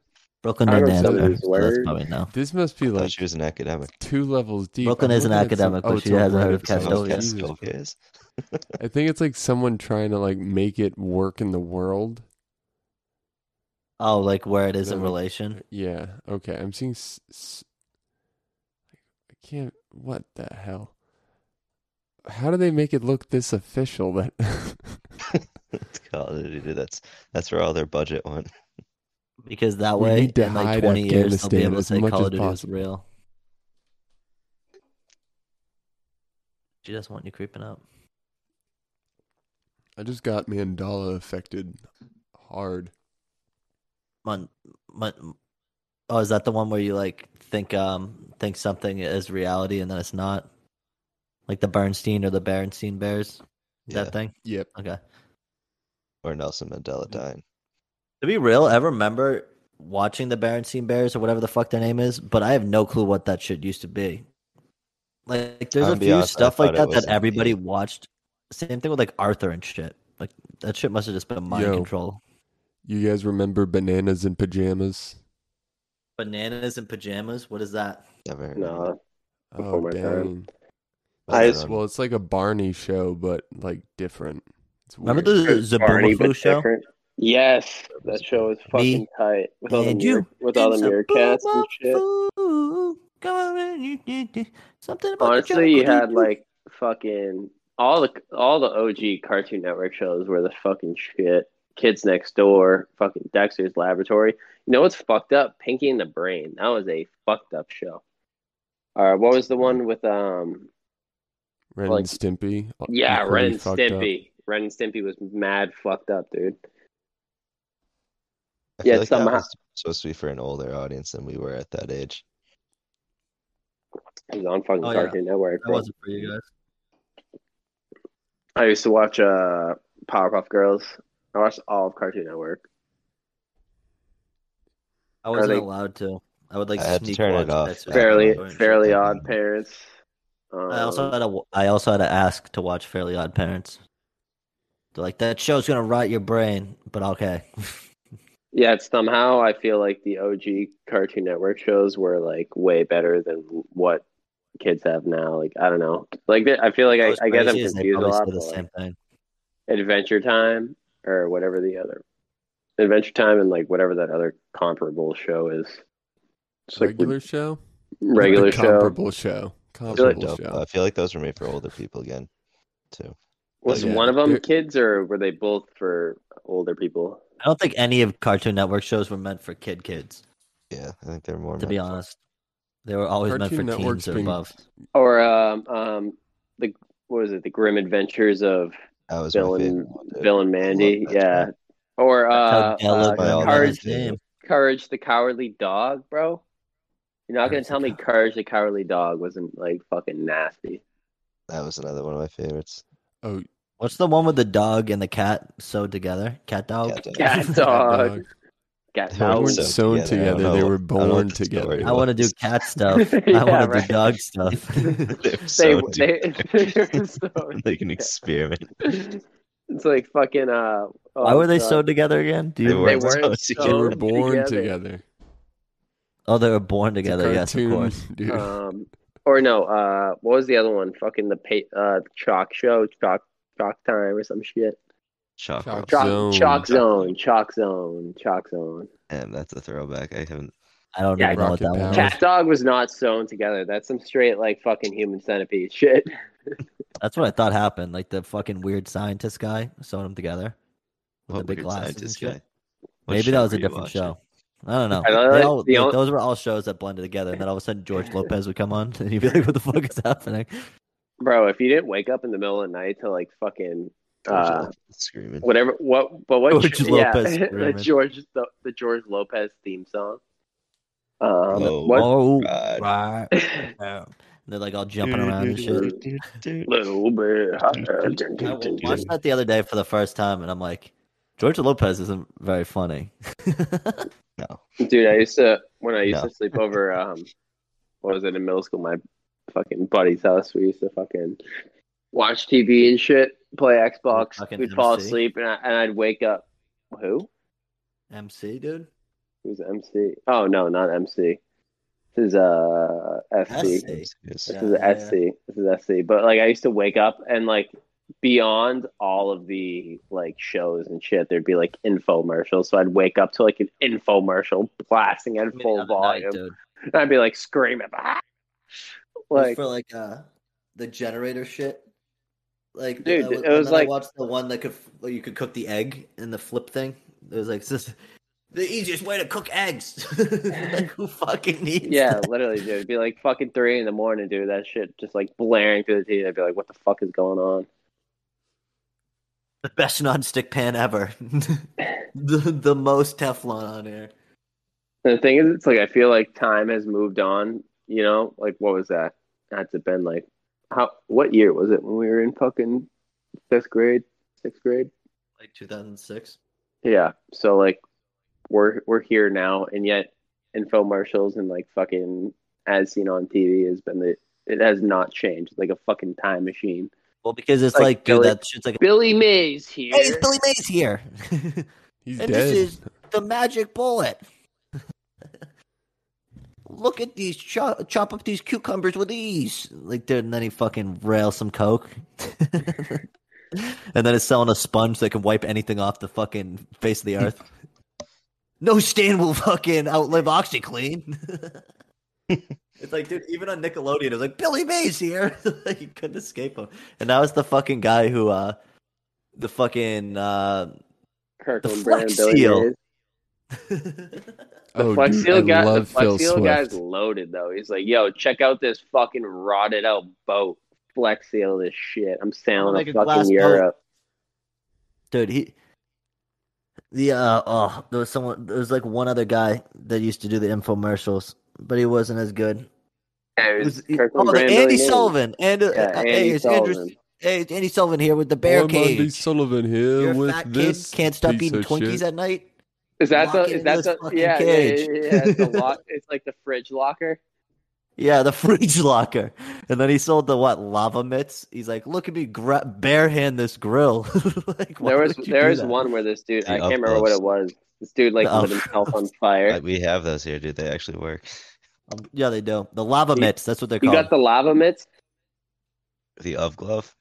Brooklyn I didn't don't know answer. these So that's words. probably no. This must be like she was an academic. two levels deep. Brooklyn I'm is an looking at some- academic, oh, but it's she hasn't heard of Reddit post. Jesus Kastovia Christ. is. I think it's like someone trying to like make it work in the world. Oh, like where it is in No. relation. Uh, yeah. Okay. I'm seeing. S- s- I can't. What the hell? How do they make it look this official? That It's Call of Duty. That's that's where all their budget went. Because that We way, need to in like hide 20 years, they'll be able to say much Call of Duty is real. She doesn't want you creeping up. I just got Mandela affected hard. Mon, mon, oh, is that the one where you like think um think something is reality and then it's not? Like the Bernstein or the Berenstein Bears? Yeah. That thing? Yep. Okay. Or Nelson Mandela dying. To be real, I remember watching the Berenstein Bears or whatever the fuck their name is, but I have no clue what that shit used to be. Like, there's I'll a few honest, stuff like that that everybody the- watched. Same thing with like Arthur and shit. Like that shit must have just been mind Yo. control. You guys remember bananas and pajamas? Bananas and pajamas. What is that? Never heard of No. Before Oh my time. dang! I just- Well, it's like a Barney show, but like different. It's Remember weird. the Barney, show? different. Yes, that show is fucking Me tight with all the mirror, with all the meerkats and shit. Something about Honestly, you had like fucking all the all the OG Cartoon Network shows were the fucking shit. Kids Next Door, fucking Dexter's Laboratory. You know what's fucked up? Pinky and the Brain. That was a fucked up show. All right, what was the one with um? Ren Like- and Stimpy. Yeah, equally Ren and fucked up. Stimpy. Ren and Stimpy was mad fucked up, dude. I Yeah, feel like that was supposed to be for an older audience than we were at that age. It was on fucking Oh, yeah. Cartoon Network. That bro. wasn't for you guys. I used to watch uh Powerpuff Girls. I watched all of Cartoon Network. I wasn't they- allowed to. I would like I had to sneak turn it watch off. Fairly Laboratory Fairly Odd. Parents. Um, I also had to. I also had to ask to watch Fairly Odd Parents. They're like that show's gonna rot your brain, but okay. yeah, it's somehow I feel like the OG Cartoon Network shows were like way better than what kids have now. Like I don't know. Like I feel like I, What's I get them crazy is they confused a lot. the same thing. Adventure Time or whatever the other Adventure Time and like whatever that other comparable show is. It's like Regular show? regular show. comparable show. feel like- Comparable show. I feel like those were made for older people again, too. Was Yeah, one of them they're- kids or were they both for older people? I don't think any of Cartoon Network shows were meant for kid kids. Yeah, I think they're more. To be for- honest, they were always meant for Network's teens or been- above. Or um um the what was it? The Grim Adventures of That was Bill my and favorite one. dude. Bill and Mandy. Yeah. show. Or That's uh, uh, my all got his Courage, Courage the Cowardly Dog, bro. You're not gonna tell me Cow- Courage the Cowardly Dog wasn't like fucking nasty. That was another one of my favorites. Oh, What's the one with the dog and the cat sewed together? Cat dog. Cat Dog. Cat Cat dog. Dog. Cat They They weren't dog. sewn sewn together. I together. They were I don't know born what the together. I want to do cat stuff. I Yeah, want to do dog stuff. They're They they, together. they're so- like an experiment. It's like fucking uh. Why oh, were they God. sewed together again? Do you They? They weren't weren't sewn They were born together. together. Oh, they were born It's a together. Yes, of cartoon, course. dude. Um, or no, uh, what was the other one? Fucking the pa- uh chalk show, chalk chalk time or some shit. Chalk. Chalk Chalk, Zone. chalk zone, chalk zone, chalk zone. Damn, that's a throwback. I haven't. I don't Yeah, know what that was. Cat dog was not sewn together. That's some straight like fucking human centipede shit. That's what I thought happened. Like the fucking weird scientist guy sewing them together with the big weird glasses and scientist shit. guy? What Maybe that was a different watching? show. I don't know. I know, like, all- the like, only- those were all shows that blended together, and then all of a sudden George Lopez would come on, and you'd be like, "What the fuck is happening?" Bro, if you didn't wake up in the middle of the night to like fucking George uh screaming. whatever what but what George yeah, Lopez the. George the, the George Lopez theme song. Um Oh. what Oh, God. right. Yeah. They're like all jumping around and shit. little bit. I watched that the other day for the first time, and I'm like, George Lopez isn't very funny. No. Dude, I used to when I used No. to sleep over. Um, what was it in middle school? My fucking buddy's house. We used to fucking watch TV and shit, play Xbox. Fucking We'd fall asleep, and, I, and I'd wake up. Who? MC dude, Who's MC? Oh no, not MC. This is uh SC. SC. This Yeah, is yeah, SC. This is SC. But like, I used to wake up and like beyond all of the like shows and shit, there'd be like infomercials. So I'd wake up to like an infomercial blasting at full other night, volume. dude. And I'd be like screaming. "Ah!" Like, for like uh the generator shit. Like, Dude, I it was like- I watched the one that could you could cook the egg in the flip thing. It was like this the easiest way to cook eggs. like, who fucking needs? yeah, that? literally, dude. It'd be like fucking three in the morning, dude. That shit just like blaring through the TV. I'd be like, what the fuck is going on? the best non-stick pan ever. the the most Teflon on air. And the thing is, it's like I feel like time has moved on. You know, like what was that? That's it been like how? What year was it when we were in fucking fifth grade, sixth grade? Like 2006. Yeah. So like we're we're here now, and yet infomercials and like fucking as seen on TV has been the it has not changed. Like a fucking time machine. Well, because it's Like like, dude, Billy- that shit's like, Billy Mays here. hey, it's Billy Mays here, He's and dead. this is the magic bullet. Look at these chop, chop up these cucumbers with ease. Like, dude, and then he fucking rails some coke. and then it's selling a sponge that can wipe anything off the fucking face of the earth. no stain will fucking outlive OxiClean. it's like, dude, even on Nickelodeon, it was like Billy Mays here. like, you couldn't escape him. And that was the fucking guy who, uh, the fucking, uh, Kirkland The brand Billy. Mays. The oh, Flex Seal guy, the love Flex Phil Seal guy's loaded though. He's like, "Yo, check out this fucking rotted out boat. Flex Seal this shit. I'm sailing make to a glass fucking boat." Europe." dude he the uh oh there was someone there was like one other guy that used to do the infomercials but he wasn't as good Yeah, It it was, was he- oh, the Andy Sullivan and uh, Yeah, uh, Andy hey it's Sullivan. hey Andy Sullivan here with the bear I'm Andy Sullivan here you're with fat kid this can't stop eating Twinkies shit. at night is that the? Is that the? Yeah, yeah, yeah, yeah, It's, the lock, it's like the fridge locker. Yeah, the fridge locker. And then he sold the what lava mitts. He's like, look at me gra- bare hand this grill. like, there was there was one where this dude, the I can't remember what it was. This dude like lit himself on fire. We have those here, dude. They actually work. Um, yeah, they do. The lava mitts. That's what they're called. You got the lava mitts. The of glove.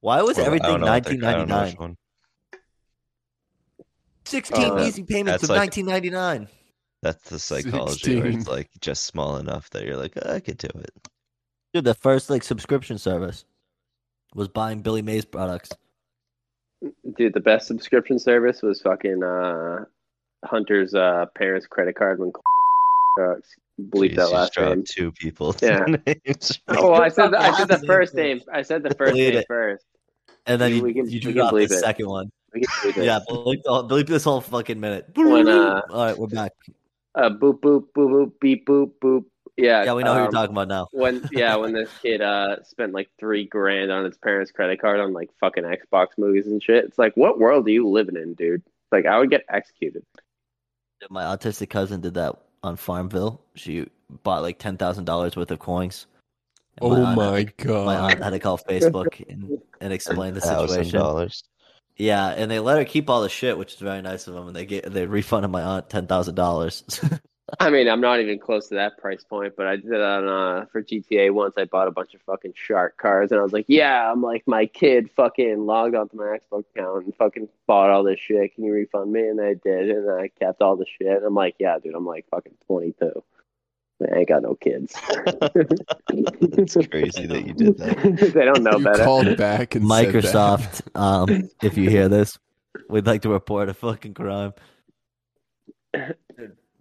Why was well, everything 1999? 16 Uh, easy payments of like- 1999 That's the psychology where it's like just small enough that you're like, "Oh, I could do it. dude the first like subscription service was buying billy mays products Dude, the best subscription service was fucking uh, Hunter's uh, parents' credit card when uh, bleep Jeez, that you last name. two people. Yeah. Oh, well, I said I said the first first. name. I said the first name first. and then We- you, we can- you we can dropped the it. second one We can bleep it. yeah bleep, the- bleep this whole fucking minute When, uh, all right we're back Uh, boop boop boop boop beep boop boop. Yeah. yeah we know who you're um, talking about now when yeah when this kid uh spent like three grand on his parents' credit card on like fucking Xbox movies and shit. It's like, what world are you living in, dude? Like, I would get executed. my autistic cousin did that on farmville she bought like $10000 worth of coins And Oh aunt- my my aunt had to call facebook and, and explain the Thousand situation dollars. Yeah, and they let her keep all the shit, which is very nice of them. And they get they refunded my aunt ten thousand dollars. I mean, I'm not even close to that price point, but I did it on uh for GTA once. I bought a bunch of fucking shark cars, and I was like, yeah, I'm like my kid fucking logged onto my Xbox account and fucking bought all this shit. Can you refund me? And I did, and I kept all the shit. I'm like, yeah, dude, I'm like fucking 22. I ain't got no kids. it's crazy that you did that. they don't know You better. called back and said that. Microsoft, um, if you hear this, we'd like to report a fucking crime.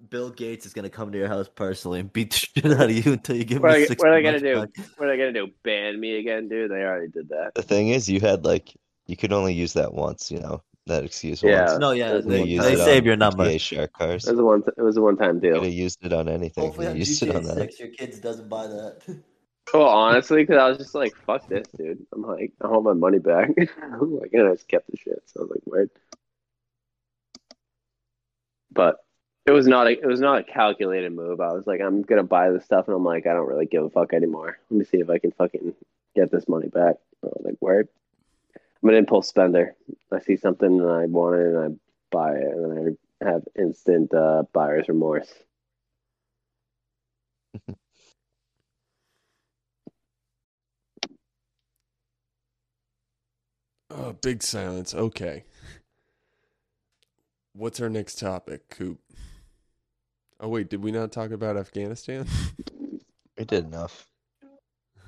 Bill Gates is gonna come to your house personally and beat the shit out of you until you give What him are, six what are they gonna do? back. What are they gonna do? Ban me again, dude? They already did that. The thing is, you had like you could only use that once. You know that excuse Yeah. once. No, yeah, Doesn't they, look they save your number. GTA shark cars. It was a one. It was a one-time deal. could have used it on anything. Hopefully, You on used it on GTA that. Six, your kids doesn't buy that. Well, oh, honestly, because I was just like, "Fuck this, dude." I'm like, I want my money back. I'm like, and I just kept the shit. So I was like, weird. But it was not a it was not a calculated move. I was like, I'm gonna buy this stuff, and I'm like, I don't really give a fuck anymore. Let me see if I can fucking get this money back. I was like, word. I'm an impulse spender. I see something and I want it, and I buy it, and I have instant uh, buyer's remorse. Oh, big silence. Okay. What's our next topic, Coop? Oh wait, did we not talk about Afghanistan? We did enough.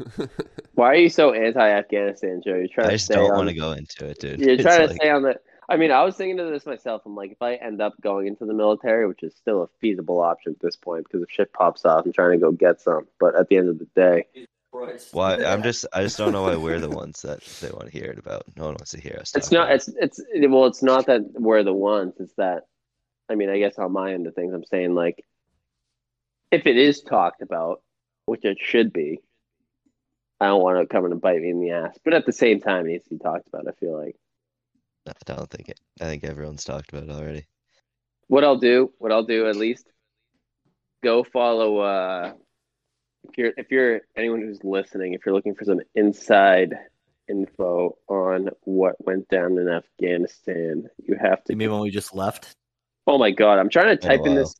Why are you so anti-Afghanistan, Joe? You're trying I to just stay don't on want to go into it, dude. You're It's trying to like- stay on the. I mean, I was thinking of this myself. I'm like, if I end up going into the military, which is still a feasible option at this point, because if shit pops off, I'm trying to go get some. But at the end of the day, Why? I'm just. I just don't know why we're the ones that they want to hear it about. No one wants to hear us. it's not. It's it's well, it's not that we're the ones. It's that. I mean, I guess on my end of things, I'm saying like, if it is talked about, which it should be, I don't want it coming and bite me in the ass. But at the same time, it needs to be talked about. I feel like. I don't think it. I think everyone's talked about it already. what I'll do, what I'll do at least, go follow. Uh, if you're if you're anyone who's listening, if you're looking for some inside info on what went down in Afghanistan, you have to. You mean when we just left? Oh my god, I'm trying to Been a type in this.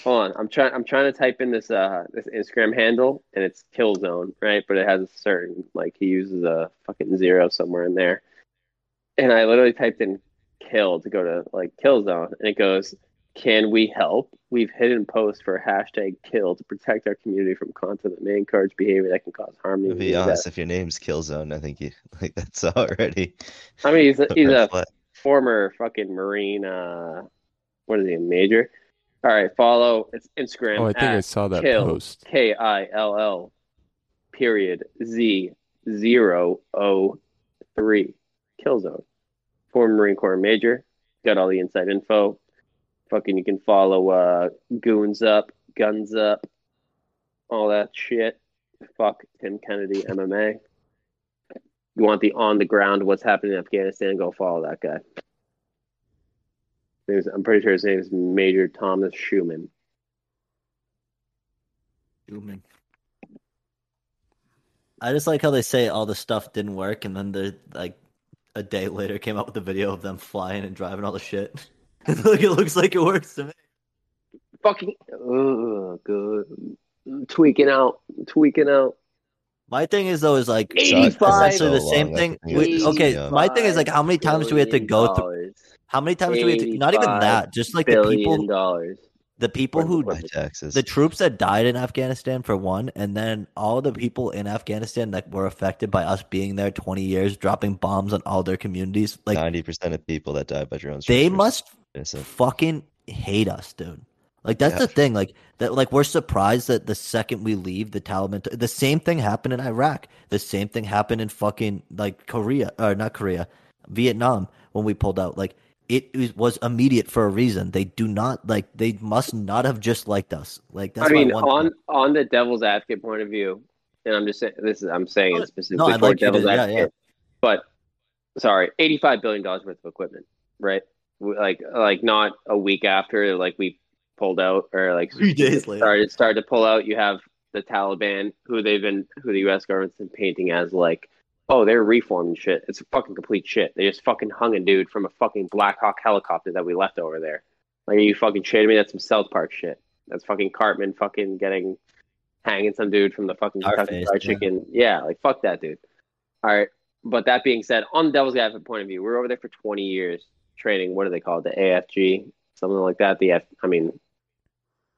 Hold on, I'm trying. I'm trying to type in this uh this Instagram handle, and it's Killzone, right? But it has a certain like he uses a fucking zero somewhere in there. and I literally typed in kill to go to like Killzone, and it goes, "Can we help? We've hidden posts for hashtag kill to protect our community from content that may encourage behavior that can cause harm." To be death." honest, if your name's Killzone, I think you like that's already. I mean, he's a, a he's a former fucking Marine. Uh, what is he? a Major. All right, follow. It's Instagram. Oh, I think I saw that kill post. K I L L period Z zero O three Killzone. Former Marine Corps Major. Got all the inside info. Fucking you can follow uh Goons Up, Guns Up, all that shit. Fuck Tim Kennedy MMA. You want the on the ground what's happening in Afghanistan, go follow that guy. His- I'm pretty sure his name is Major Thomas Schueman. Human. I just like how they say all the stuff didn't work, and then they like a day later came out with a video of them flying and driving all the shit. Look, it looks like it works to me. Fucking ugh, good. Tweaking out, tweaking out. My thing is though is like So Eighty-five. essentially the oh, same long, thing. we- okay, my thing is like how many times do we have to go through? How many times do we have to? Not even that. Just like the people, dollars. the people who taxes. the troops that died in Afghanistan for one, and then all the people in Afghanistan that were affected by us being there 20 years, dropping bombs on all their communities. Like Ninety percent of people that died by drones. they must innocent. fucking hate us, dude. Like that's Yeah. the thing. Like that. Like we're surprised that the second we leave, the Taliban. the same thing happened in Iraq. The same thing happened in fucking like Korea or not Korea, Vietnam when we pulled out. Like it was, immediate for a reason. They do not like. They must not have just liked us. Like that's I mean, on thing. on the devil's advocate point of view, and I'm just saying this is I'm saying it oh, specifically I'd for like you to- devil's yeah, advocate. But sorry, eighty-five billion dollars worth of equipment, right? Like like not a week after like we pulled out or like Three days later. started started to pull out. You have the Taliban, who they've been who the U.S. government's been painting as like. Oh, they're reforming shit. It's a fucking complete shit. They just fucking hung a dude from a fucking Black Hawk helicopter that we left over there. Like, are you fucking shitting me? That's some South Park shit. That's fucking Cartman fucking getting hanging some dude from the fucking Kentucky Fried yeah. Chicken. Yeah, like fuck that dude. All right, but that being said, on the Devil's Advocate point of view, we're over there for 20 years training. What do they call it? The AFG, something like that. The F, I mean,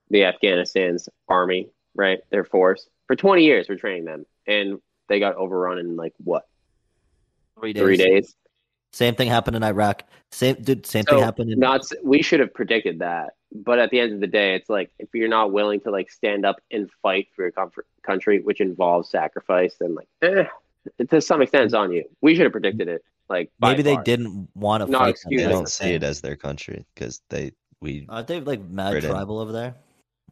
the Afghanistan's army, right? Their force for 20 years. We're training them, and they got overrun in like what three days. three days. Same thing happened in Iraq. Same dude. Same So, thing happened in. not we should have predicted that but at the end of the day it's like if you're not willing to like stand up and fight for your comfort, country which involves sacrifice then like eh, to some extent it's on you we should have predicted it like maybe they far. didn't want to Not fight. excuse They don't see it as their country because they we. Aren't they like mad Britain. tribal over there?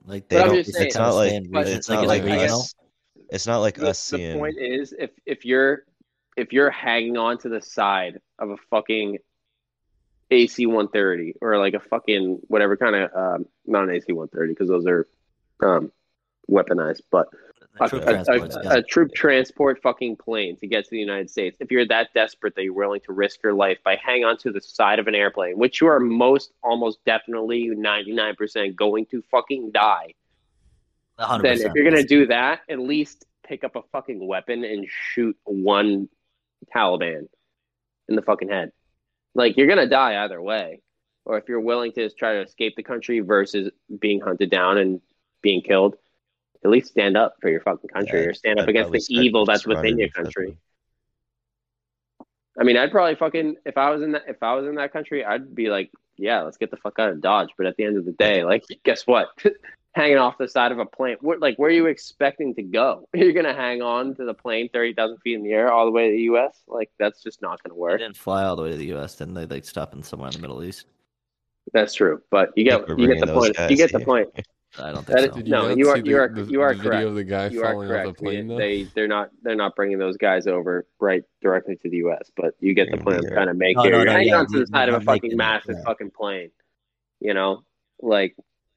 Like They But don't. just It's, saying- not like staying but region- it's not like I guess- us. It's not like the, us the point is if if you're if you're hanging on to the side of a fucking AC 130 or like a fucking whatever kind of um, not an AC 130 because those are um, weaponized but a, troop a- a- a troop transport fucking plane to get to the United States. If you're that desperate that you're willing to risk your life by hanging onto the side of an airplane, which you are most almost definitely 99% going to fucking die, 100%. then if you're gonna do that, at least pick up a fucking weapon and shoot one Taliban in the fucking head. Like you're gonna die either way. Or if you're willing to just try to escape the country versus being hunted down and being killed, at least stand up for your fucking country Yeah, or stand up I'd against the evil that's within your country. I mean, I'd probably fucking if I was in that if I was in that country, I'd be like, yeah, let's get the fuck out of Dodge. But at the end of the day, like, guess what? Hanging off the side of a plane, what like where are you expecting to go? You're gonna hang on to the plane thirty thousand feet in the air all the way to the U.S. Like that's just not gonna They work. didn't fly all the way to the U.S. Didn't they? Like stop in somewhere in the Middle East. That's true, but you get you get the point. You guys get the point. I don't think That so. is- Did you No, you are- see you are- the, you are the correct. of the guy You are falling off correct. the plane? though? They they're not they're not bringing those guys over right directly to the U.S. But you get the point them I'm here. trying to make No, here. no, You're no, hanging yeah, onto the side of a fucking making it, massive yeah. fucking plane. You know, like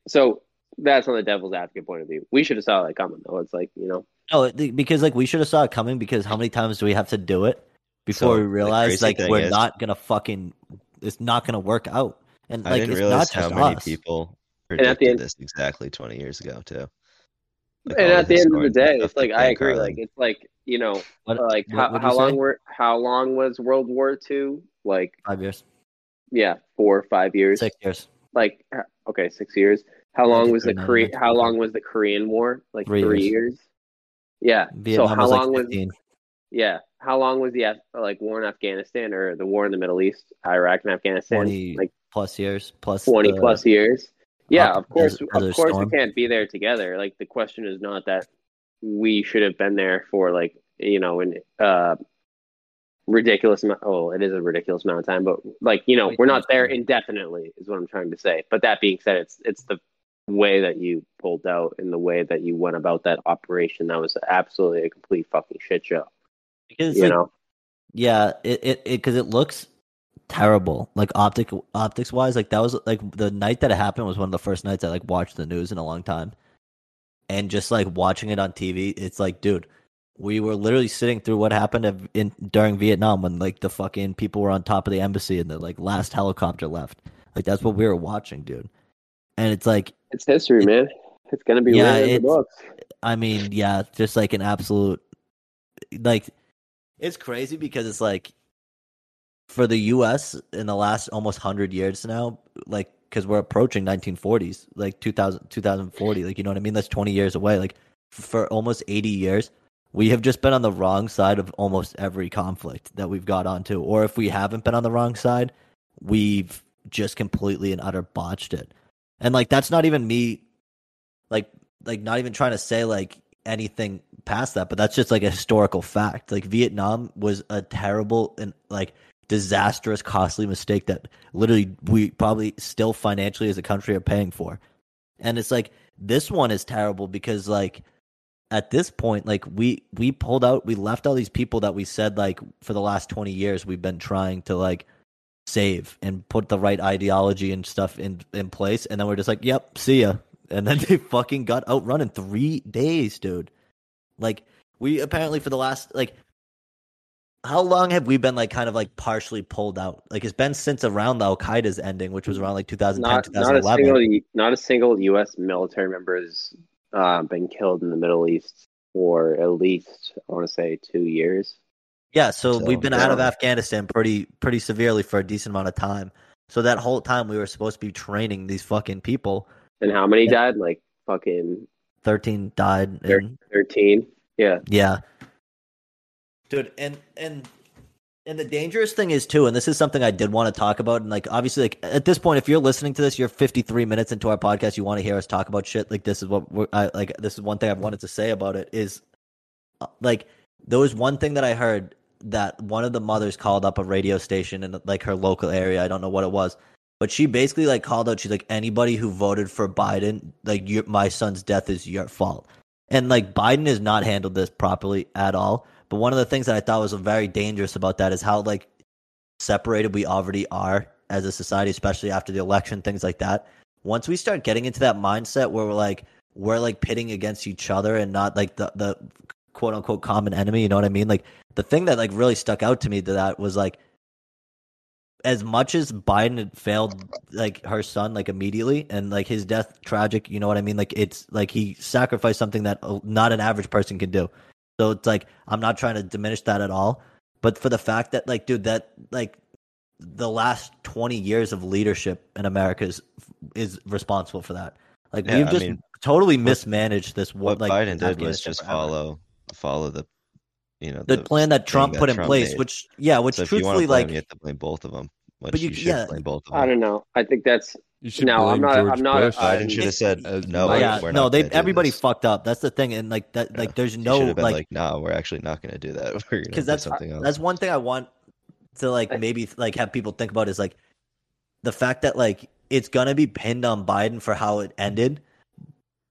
so. That's on the devil's advocate point of view. We should have saw that coming, though. It's like you know, No, th- because like we should have saw it coming. Because how many times do we have to do it before So, we realize like we're is- not gonna fucking it's not gonna work out. And I like didn't it's realize not how many us. people at the predicted end- this exactly 20 years ago too. Like, and at the end of the day, it's like I agree. Carlin. Like it's like you know, What- like what how, how long say? were how long was World War II? like Five years, yeah, four or five years. six years, Like uh, okay, six years. How long was the Korean. How long was the Korean War? Like Three three, years. years. Yeah. Vietnam so how was long like was 15. yeah? How long was the like war in Afghanistan or the war in the Middle East, Iraq and Afghanistan? 20 like plus years, plus twenty the- plus years. Yeah, of course, of course, Storm. we can't be there together. Like the question is not that we should have been there for like you know an uh ridiculous amount. Oh, it is a ridiculous amount of time, but like you know we're not there indefinitely. Is what I'm trying to say. But that being said, it's it's the way that you pulled out and the way that you went about that operation that was absolutely a complete fucking shit show. Because You like, know, yeah, it it because it, looks terrible, like optic optics wise. Like that was like the night that it happened was one of the first nights I like watched the news in a long time, and just like watching it on TV, it's like, dude, we were literally sitting through what happened in during Vietnam when like the fucking people were on top of the embassy and the like last helicopter left. Like that's what we were watching, dude. And it's like it's history, It- man. It's gonna be Yeah, written in the books. I mean, yeah, just like an absolute like it's crazy because it's like for the US in the last almost 100 years now, like cuz we're approaching 1940s, like 2000 2040, like you know what I mean? That's 20 years away. Like for almost 80 years, we have just been on the wrong side of almost every conflict that we've got onto. Or if we haven't been on the wrong side, we've just completely and utter botched it. And like that's not even me like like not even trying to say like anything past that, but that's just like a historical fact. Like Vietnam was a terrible and like disastrous, costly mistake that literally we probably still financially as a country are paying for. And it's like this one is terrible because like at this point, like we we pulled out, we left all these people that we said like for the last twenty years we've been trying to like save and put the right ideology and stuff in in place, and then we're just like, yep, see ya. And then they fucking got outrun in three days, dude. Like we apparently for the last like how long have we been like kind of like partially pulled out? Like it's been since around the Al Qaeda's ending, which was around like 2010, Not not a single not a single U.S. military member has uh, been killed in the Middle East for at least I want to say two years. Yeah, so So, we've been out of. Afghanistan pretty pretty severely for a decent amount of time. So that whole time we were supposed to be training these fucking people. And how many Yeah. died? Like fucking Thirteen died. Thir- And, thirteen. Yeah, yeah, dude, and and and the dangerous thing is too, and this is something I did want to talk about. And like obviously, like at this point, if you're listening to this, you're 53 minutes into our podcast. You want to hear us talk about shit. Like this is what we're I, like. This is one thing I've wanted to say about it is uh, like there was one thing that I heard that one of the mothers called up a radio station in like her local area. I don't know what it was, but she basically like called out. She's like, anybody who voted for Biden, like your, my son's death is your fault. And like Biden has not handled this properly at all. But one of the things that I thought was very dangerous about that is how like separated we already are as a society, especially after the election, things like that. Once we start getting into that mindset where we're like we're like pitting against each other and not like the the quote unquote common enemy, you know what I mean? Like the thing that like really stuck out to me to that was like as much as Biden had failed like her son like immediately and like his death tragic, you know what I mean? Like it's like he sacrificed something that uh, not an average person can do. So it's like I'm not trying to diminish that at all, but for the fact that like dude that like the last 20 years of leadership in America is is responsible for that. Like Yeah, we've I just mean, totally mismanaged this war. What like Biden did was just forever. follow follow the you know the, plan that thing Trump put in place, made. which yeah, which so if you truthfully to blame, like you have to blame both of them. Which But you- you, should yeah, blame both of I don't know. I think that's You should No, I'm not- George I'm not- Bush. I- Biden um, should have said as no. yeah, we're no, not they gonna everybody this." fucked up. That's the thing, and like that, Yeah. like there's no should have been like like, no, we're actually not going to do that. We're going to do because that's something else. that's one thing I want to like maybe like have people think about is like the fact that like it's gonna be pinned on Biden for how it ended,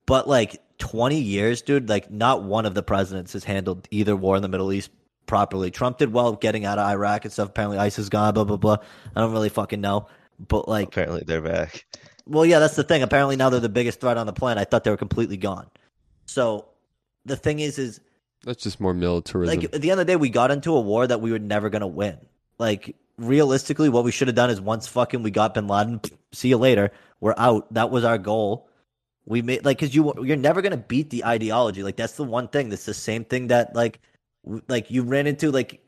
but like 20 years, dude, like not one of the presidents has handled either war in the Middle East properly. Trump did well getting out of Iraq and stuff. Apparently, ISIS is gone. Blah blah blah. I don't really fucking know, but like Apparently, they're back. well, yeah, that's the thing. Apparently now they're the biggest threat on the planet. I thought they were completely gone. So the thing is, is That's just more militarism. like at the end of the day, we got into a war that we were never gonna win. Like realistically, what we should have done is once fucking we got Bin Laden, see you later. We're out. That was our goal. We made like because you you're never gonna beat the ideology. Like that's the one thing. That's the same thing that like like you ran into like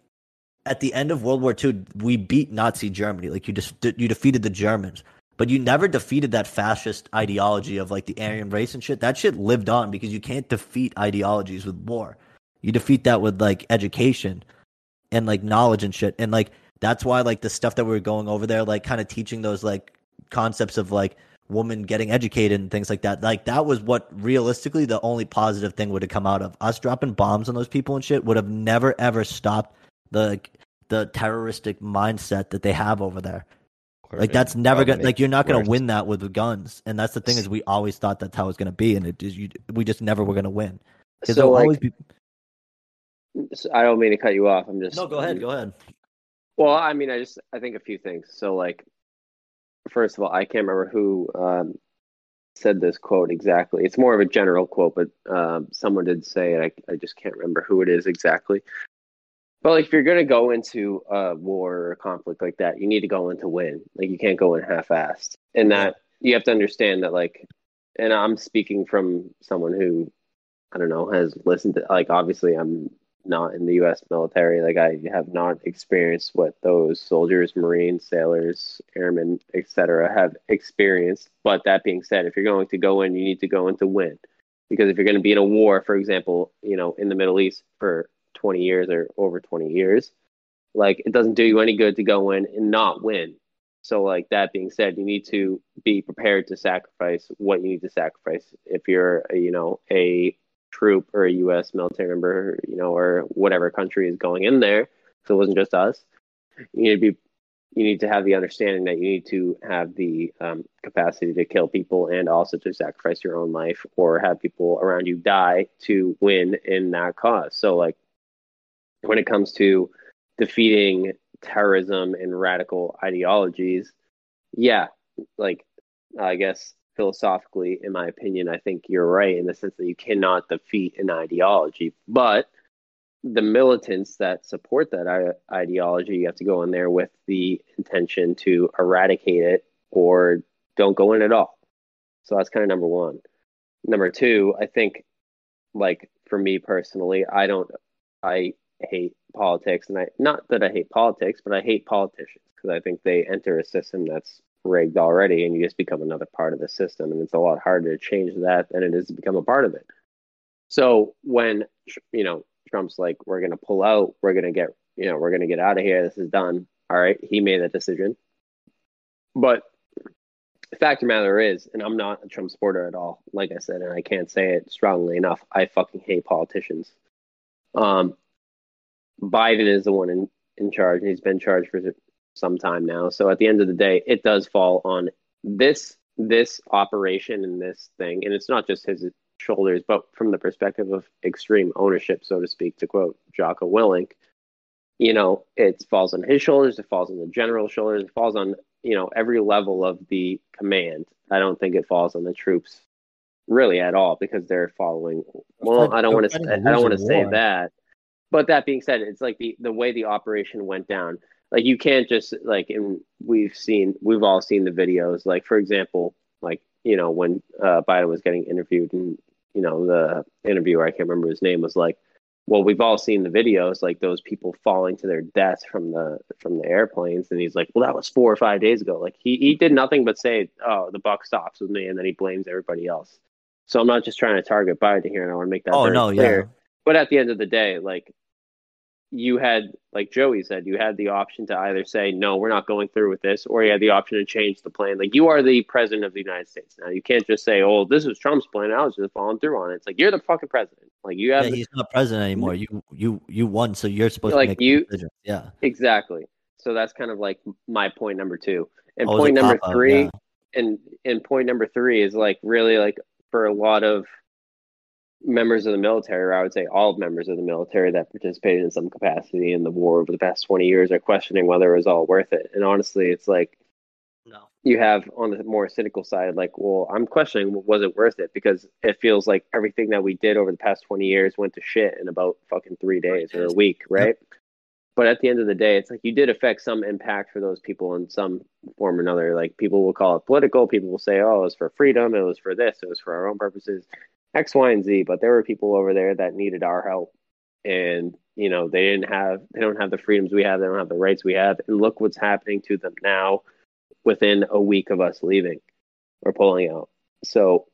at the end of World War II, we beat Nazi Germany. Like you just you defeated the Germans, but you never defeated that fascist ideology of like the Aryan race and shit. That shit lived on because you can't defeat ideologies with war. You defeat that with like education and like knowledge and shit. And like that's why like the stuff that we are going over there, like kind of teaching those like concepts of like women getting educated and things like that. Like that was what realistically the only positive thing would have come out of us dropping bombs on those people and shit would have never ever stopped the the terroristic mindset that they have over there. Or Like that's never gonna like you're not gonna worse. win that with guns. And that's the thing is we always thought that's how it was gonna be, and it just you, we just never were gonna win. 'Cause So there'll like, always be. I don't mean to cut you off. I'm just No, go ahead, go ahead. Well, I mean, I just I think a few things. So, like, first of all, I can't remember who um, said this quote exactly. It's more of a general quote, but um, someone did say it. I, I just can't remember who it is exactly. But like, if you're gonna go into a war or a conflict like that, you need to go in to win. Like, you can't go in half-assed, and that you have to understand that. Like, and I'm speaking from someone who I don't know has listened to. Like, obviously, I'm not in the U.S. military. Like I have not experienced what those soldiers, Marines, sailors, airmen, etc., have experienced. But that being said, if you're going to go in, you need to go in to win, because if you're going to be in a war, for example, you know, in the Middle East for 20 years or over 20 years, like it doesn't do you any good to go in and not win. So, like that being said, you need to be prepared to sacrifice what you need to sacrifice. If you're, you know, a troop or a U.S. military member, you know, or whatever country is going in there. So it wasn't just us. You need to be, you need to have the understanding that you need to have the um, capacity to kill people and also to sacrifice your own life or have people around you die to win in that cause. So like, when it comes to defeating terrorism and radical ideologies, yeah, like I guess philosophically, in my opinion, I think you're right in the sense that you cannot defeat an ideology. But the militants that support that ideology, you have to go in there with the intention to eradicate it or don't go in at all. So that's kind of number one. Number two, I think, like for me personally, I don't, I hate politics, and I not that I hate politics, but I hate politicians because I think they enter a system that's rigged already and you just become another part of the system and it's a lot harder to change that than it is to become a part of it. So when you know trump's like we're going to pull out we're going to get you know we're going to get out of here this is done all right he made that decision. But the fact of the matter is and i'm not a trump supporter at all like i said and i can't say it strongly enough i fucking hate politicians. Um biden is the one in in charge and he's been charged for some time now. So at the end of the day, it does fall on this this operation and this thing, and it's not just his shoulders, but from the perspective of extreme ownership, so to speak, to quote Jocko Willink, you know, it falls on his shoulders, it falls on the general's shoulders, it falls on you know every level of the command. I don't think it falls on the troops really at all because they're following. Well, I don't want to. I don't want to say that. But that being said, it's like the the way the operation went down like you can't just like and we've seen we've all seen the videos. Like for example like you know when uh, biden was getting interviewed and you know the interviewer i can't remember his name was like well we've all seen the videos like those people falling to their deaths from the from the airplanes. And he's like well that was four or five days ago. Like he, he did nothing but say oh the buck stops with me and then he blames everybody else. So i'm not just trying to target biden here and i want to make that Oh very no, clear. yeah. but at the end of the day like you had like joey said you had the option to either say no we're not going through with this or you had the option to change the plan like you are the president of the united states now you can't just say oh this was trump's plan i was just following through on it it's like you're the fucking president like you have Yeah, he's not president anymore. You you you won, so you're supposed Like, to make you-. Yeah. exactly so that's kind of like my point number two and Oh, point number three yeah. and and point number three is like really like for a lot of members of the military, or I would say all members of the military that participated in some capacity in the war over the past 20 years are questioning whether it was all worth it. And honestly, it's like No. you have on the more cynical side, like, well, I'm questioning was it worth it? Because it feels like everything that we did over the past 20 years went to shit in about fucking three days or a week, right? But at the end of the day, it's like you did affect some impact for those people in some form or another. Like people will call it political. People will say, oh, it was for freedom. It was for this. It was for our own purposes, X, Y, and Z. But there were people over there that needed our help. and you know they didn't have they don't have the freedoms we have they don't have the rights we have and look what's happening to them now within a week of us leaving or pulling out so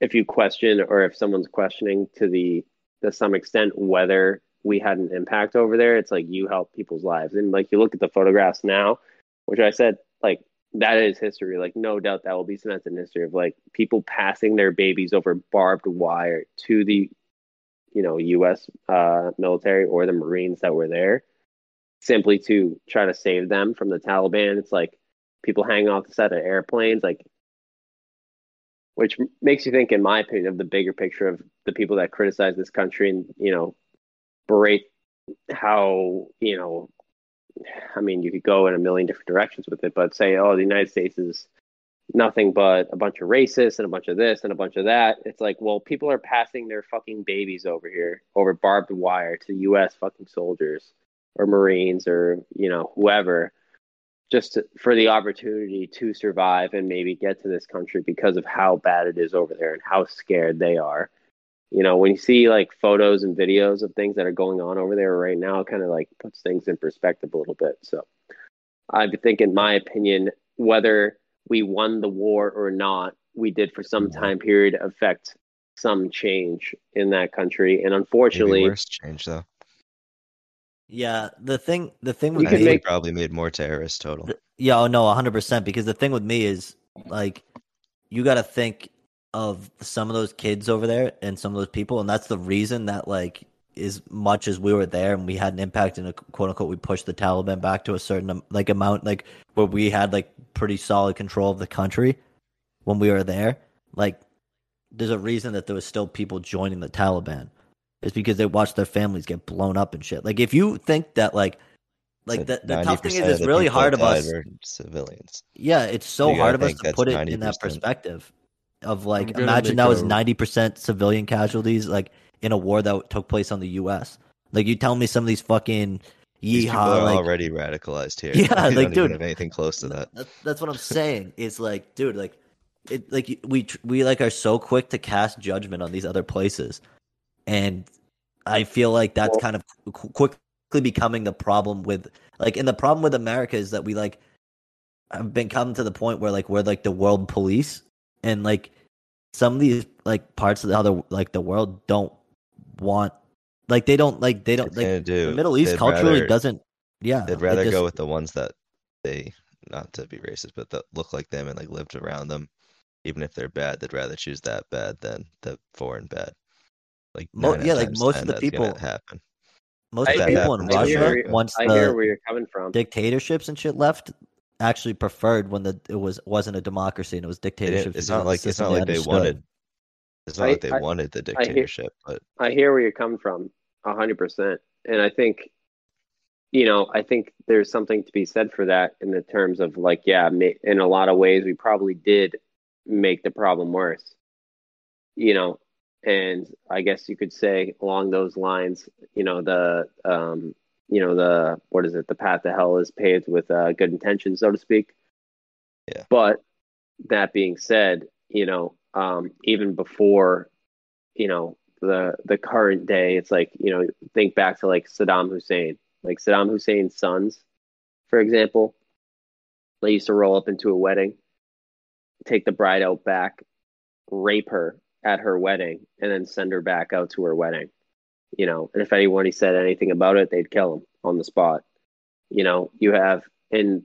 if you question or if someone's questioning to the to some extent whether we had an impact over there it's like you help people's lives and like you look at the photographs now which i said like that is history like no doubt that will be cemented in history of like people passing their babies over barbed wire to the you know U.S. Uh, military or the Marines that were there, simply to try to save them from the Taliban. It's like people hanging off the side of airplanes, like, which makes you think, in my opinion, of the bigger picture of the people that criticize this country and you know berate how you know. I mean, you could go in a million different directions with it, but say, oh, the United States is nothing but a bunch of racists and a bunch of this and a bunch of that. It's like, well, people are passing their fucking babies over here over barbed wire to U.S. fucking soldiers or Marines or you know whoever, just to, for the opportunity to survive and maybe get to this country because of how bad it is over there and how scared they are. You know, when you see like photos and videos of things that are going on over there right now, it kind of like puts things in perspective a little bit. So, I think, in my opinion, whether we won the war or not, we did for some mm-hmm. time period affect some change in that country. And unfortunately, Maybe worse change though. Yeah, the thing, the thing We with I me, make- probably made more terrorists total. th- yeah, oh no, hundred percent. Because the thing with me is like, you got to think of some of those kids over there and some of those people, and that's the reason that like, as much as we were there and we had an impact in a quote unquote, we pushed the Taliban back to a certain like amount, like where we had like pretty solid control of the country when we were there. Like, there's a reason that there was still people joining the Taliban. It's because they watched their families get blown up and shit. Like, if you think that like like the, the tough thing is it's really hard of us civilians. yeah it's so gotta hard of us to put it in that perspective of like imagine that was 90% civilian casualties like in a war that took place on the us like you tell me some of these fucking These yeehaw are like already radicalized here. Yeah, we like, don't dude, even have anything close to that. That's, that's what I'm saying. It's like, dude, like, it, like we we like are so quick to cast judgment on these other places, and I feel like that's Well- kind of qu- quickly becoming the problem with like, and the problem with America is that we like have been come to the point where like we're like the world police, and like some of these like parts of the other like the world don't want like they don't like they don't like do. the Middle East they'd culturally rather- doesn't. Yeah, They'd rather just- go with the ones that they, not to be racist, but that look like them and like lived around them. Even if they're bad, they'd rather choose that bad than the foreign bad. Like Mo- yeah, like most of the people- happen. most I of the hear- people in I Russia hear- once I the hear where you're coming from. dictatorships and shit left actually preferred when the it was wasn't a democracy and it was dictatorship. didn't, it's not like it's not like they understood. wanted. It's not I- like they I- wanted the I hear- dictatorship, but I hear where you're coming from, a hundred percent, and I think, you know, I think there's something to be said for that in the terms of like, yeah, in a lot of ways, we probably did make the problem worse, you know, and I guess you could say along those lines, you know, the, um, you know, the what is it? The path to hell is paved with uh, good intentions, so to speak. Yeah. But that being said, you know, um, even before, you know, the the current day, it's like you know, think back to like Saddam Hussein, like Saddam Hussein's sons, for example. They used to roll up into a wedding, take the bride out back, rape her at her wedding, and then send her back out to her wedding. You know, and if anyone said anything about it, they'd kill him on the spot. You know, you have and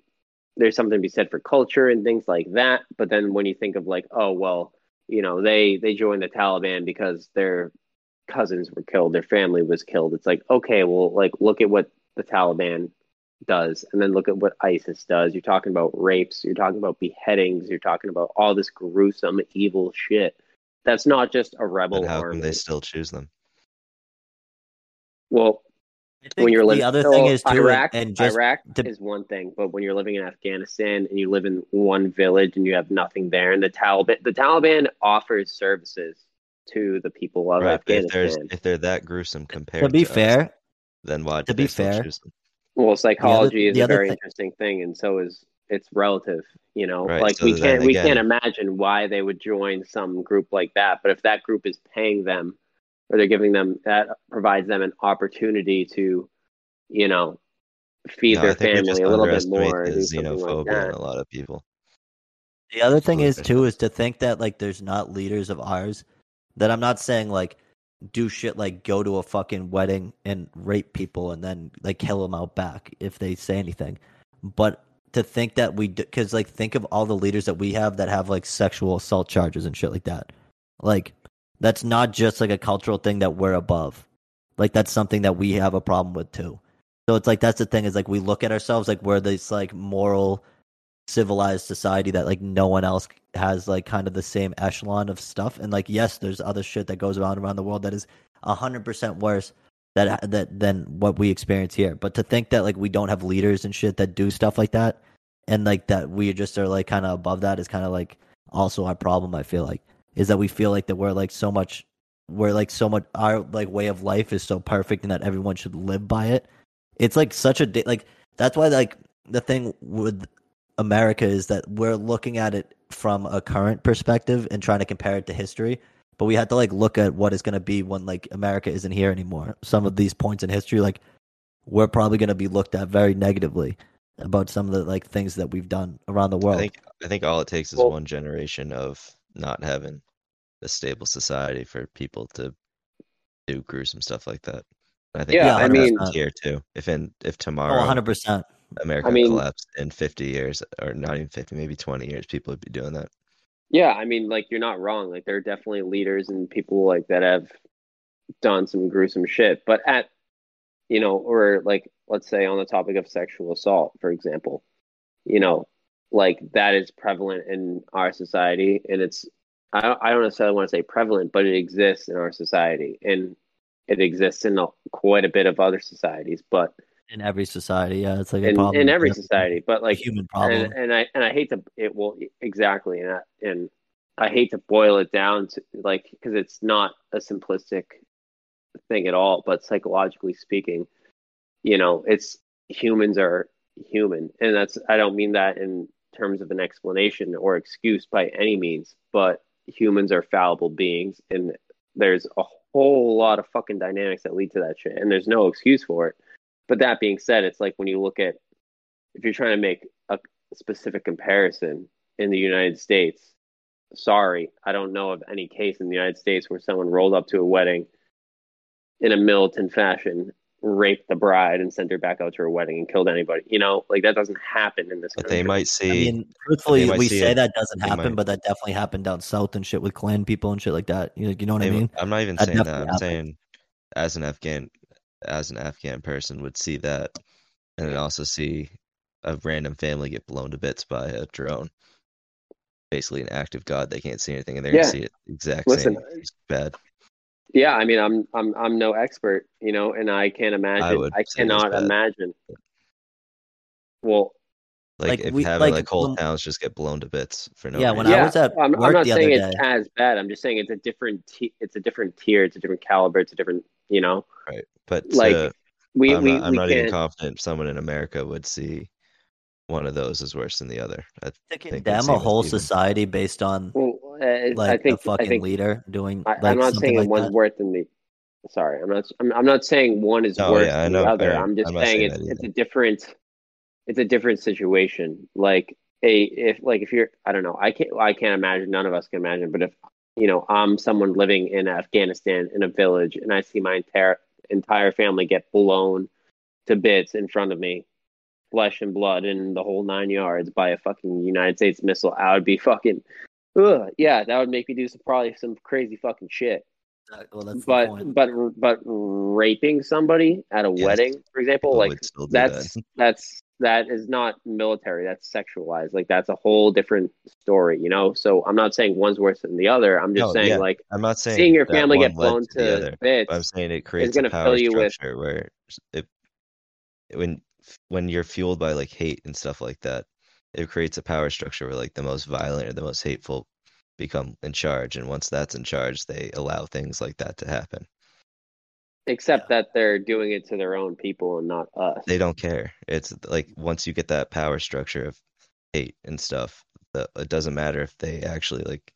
there's something to be said for culture and things like that. But then when you think of like, oh well, you know, they they joined the Taliban because their cousins were killed, their family was killed. It's like, okay, well, like look at what the Taliban does, and then look at what ISIS does. You're talking about rapes, you're talking about beheadings, you're talking about all this gruesome, evil shit. That's not just a rebel then how army. come they still choose them? Well, I think when you're living the other thing is too, Iraq, and just Iraq to- is one thing, but when you're living in Afghanistan and you live in one village and you have nothing there, and the Taliban, the Taliban offers services to the people of Right, but if Afghanistan. if they're that gruesome compared to be us, fair, then why to be fair. Well, psychology the is a very thing- interesting thing, and so is it's relative. You know, Right, like so we can't we can't imagine why they would join some group like that. But if that group is paying them or they're giving them that provides them an opportunity to, you know, feed No, their I think we just family a little bit more, or the do something like xenophobia that. in a lot of people. The other thing is too is to think that like there's not leaders of ours that I'm not saying like do shit like go to a fucking wedding and rape people and then like kill them out back if they say anything, but to think that we because like think of all the leaders that we have that have like sexual assault charges and shit like that, like that's not just like a cultural thing that we're above, like that's something that we have a problem with too. So it's like that's the thing is like we look at ourselves like we're this like moral civilized society that like no one else has like kind of the same echelon of stuff. And like yes there's other shit that goes around around the world that is a hundred percent worse that that than what we experience here. But to think that like we don't have leaders and shit that do stuff like that and like that we just are like kind of above that is kind of like also our problem i feel like is that we feel like that we're like so much we're like so much our like way of life is so perfect and that everyone should live by it it's like such a di- like that's why like the thing with America is that we're looking at it from a current perspective and trying to compare it to history. But we have to like look at what is going to be when like America isn't here anymore. Some of these points in history, like we're probably going to be looked at very negatively about some of the like things that we've done around the world. I think I think all it takes is Well- one generation of not having a stable society for people to do gruesome stuff like that. I think Yeah, I mean- here too. If in if oh, tomorrow 100%. America I mean- collapsed in 50 years, or not even 50, maybe 20 years, people would be doing that. Yeah, I mean, like you're not wrong. Like there are definitely leaders and people like that have done some gruesome shit. But at, you know, or like let's say on the topic of sexual assault, for example, you know, like that is prevalent in our society, and it's I don't, I don't necessarily want to say prevalent, but it exists in our society, and it exists in a, quite a bit of other societies, but In every society, yeah, it's like a in, problem. in every society. But like human problem. and, and I and I hate to it will exactly and I, and I hate to boil it down to like because it's not a simplistic thing at all. But psychologically speaking, you know, it's humans are human, and that's I don't mean that in terms of an explanation or excuse by any means, but humans are fallible beings, and there's a whole lot of fucking dynamics that lead to that shit, and there's no excuse for it. But that being said, it's like when you look at if you're trying to make a specific comparison in the United States, sorry, I don't know of any case in the United States where someone rolled up to a wedding in a militant fashion, raped the bride, and sent her back out to her wedding and killed anybody. You know, like that doesn't happen in this But country. they might see. I mean, truthfully, we say it- that doesn't they happen, might- but that definitely happened down south and shit with Klan people and shit like that. You know, you know what I mean? I'm not even That saying that. definitely I'm happened. saying as an Afghan, as an Afghan person would see that, and then also see a random family get blown to bits by a drone. Basically, an act of God. They can't see anything, and they're Yeah. gonna see it exact Listen, same. It's bad. Yeah, I mean, I'm I'm I'm no expert, you know, and I can't imagine. would I, say it was cannot imagine. Well, Like, Like, if we- having like, like, whole when- towns just get blown to bits for no Yeah, reason. when I was at I'm, I'm not the saying other it's day- as bad. I'm just saying it's a different. T- it's a different tier. It's a different caliber. It's a different. You know, right, but like, uh, we I'm we not, I'm we not even confident someone in America would see one of those as worse than the other. I To think they'd condemn a whole even. society based on Well, uh, I like think a fucking I think leader doing I, like I'm not saying like one's that. worse than the. Sorry, I'm not. I'm, I'm not saying one is No, worse yeah, I than know, the other. I know. I'm just I'm saying saying it's it's a different. It's a different situation. Like a if like if you're I don't know I can't I can't imagine none of us can imagine. But if you know I'm someone living in Afghanistan in a village and I see my entire entire family get blown to bits in front of me, flesh and blood and the whole nine yards by a fucking United States missile, I would be fucking. Ugh, yeah, that would make me do some probably some crazy fucking shit. Uh, well, that's But but but raping somebody at a Yes, wedding, for example, people like would still do that's that. that's that is not military. That's sexualized. Like that's a whole different story, you know. So I'm not saying one's worse than the other. I'm just No, saying yeah, like I'm not saying seeing your family get blown to to other. bits. I'm saying it creates gonna a power fill you with- where it, when when you're fueled by like hate and stuff like that, it creates a power structure where like the most violent or the most hateful become in charge, and once that's in charge, they allow things like that to happen. except that they're doing it to their own people and not us. They don't care. It's like once you get that power structure of hate and stuff, the, it doesn't matter if they actually like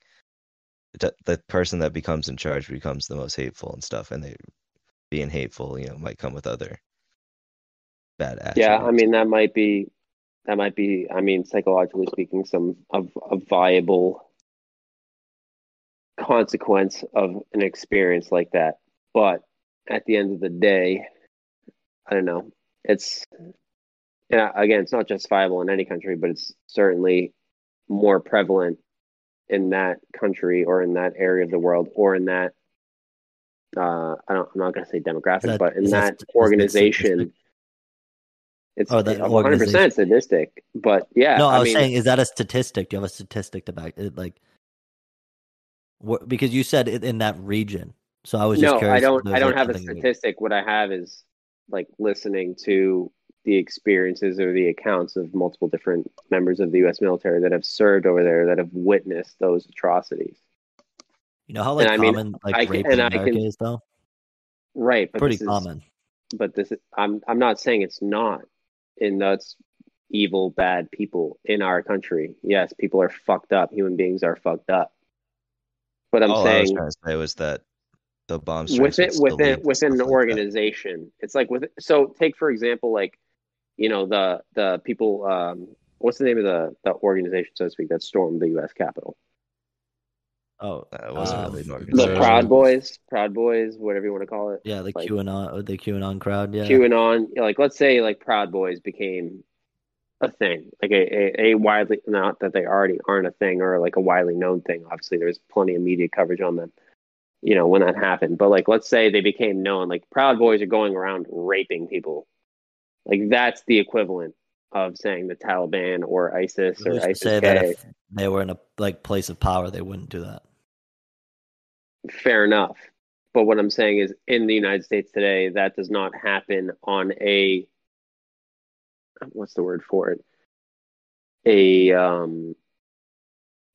the the person that becomes in charge becomes the most hateful and stuff, and they being hateful, you know, might come with other bad actions. Yeah, I mean that might be that might be I mean psychologically speaking some of a viable consequence of an experience like that. But at the end of the day, I don't know. It's yeah, again, it's not justifiable in any country, but it's certainly more prevalent in that country or in that area of the world or in that uh I don't I'm not gonna say demographic, that- but in that that st- is that organization? It's Oh, that 100% organization. sadistic. But yeah, no, I, I, was mean saying, is that a statistic? Do you have a statistic to back it? Like, what, because you said in that region, so I was just no, curious. I don't. I don't have a statistic. What I have is like listening to the experiences or the accounts of multiple different members of the U.S. military that have served over there that have witnessed those atrocities. You know how like and I mean, common like I can- rape in America can- is though. Right, but Pretty this is- common. but this is. I'm. I'm not saying it's not. And that's evil, bad people in our country. Yes, people are fucked up. Human beings are fucked up. But I'm All I was saying trying to say was that the bomb strikes within within within an like organization it's like with so take for example like you know the the people um what's the name of the the organization so to speak that stormed the us capitol Oh, Uh, it wasn't um, really an the proud boys proud boys whatever you want to call it yeah, the like- QAnon, the QAnon crowd. Yeah, qanon like let's say like proud boys became a thing like a, a, a widely not that they already aren't a thing or like a widely known thing obviously there's plenty of media coverage on them you know when that happened but like let's say they became known like proud boys are going around raping people like that's the equivalent of saying the taliban or isis or isis say that if they were in a like place of power, they wouldn't do that. Fair enough but what i'm saying is in the united states today that does not happen on a what's the word for it a um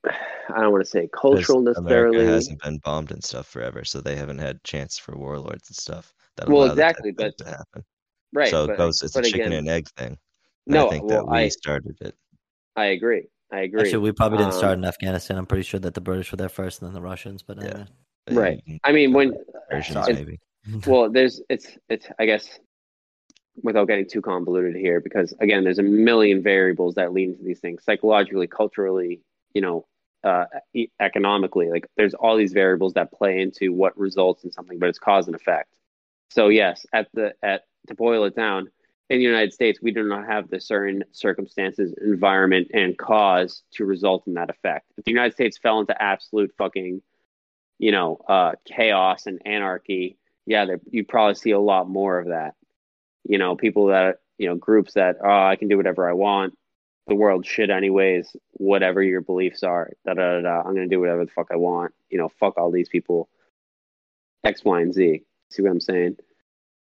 i don't want to say Because cultural necessarily America hasn't been bombed and stuff forever, so they haven't had chance for warlords and stuff. That Well, allow the exactly, of things but- to happen. right so but, it goes, it's but a chicken again, and egg thing. And no I think well that we i started it. i agree i agree Actually, we probably didn't start Um, in Afghanistan. I'm pretty sure that the British were there first, and then the Russians. But Yeah. anyway. But you right i mean when versions Sorry. maybe. well there's it's it's i guess without getting too convoluted here because again there's a million variables that lead into these things psychologically culturally you know uh, e- economically like there's all these variables that play into what results in something but it's cause and effect so yes at the at to boil it down in the united states we do not have the certain circumstances environment and cause to result in that effect if the united states fell into absolute fucking you know uh chaos and anarchy yeah, you'd probably see a lot more of that. You know, people that, you know, groups that, oh, I can do whatever I want. The world shit anyways, whatever your beliefs are. Da, da, da, da. I'm going to do whatever the fuck I want. You know, fuck all these people. X, Y, and Z. See what I'm saying?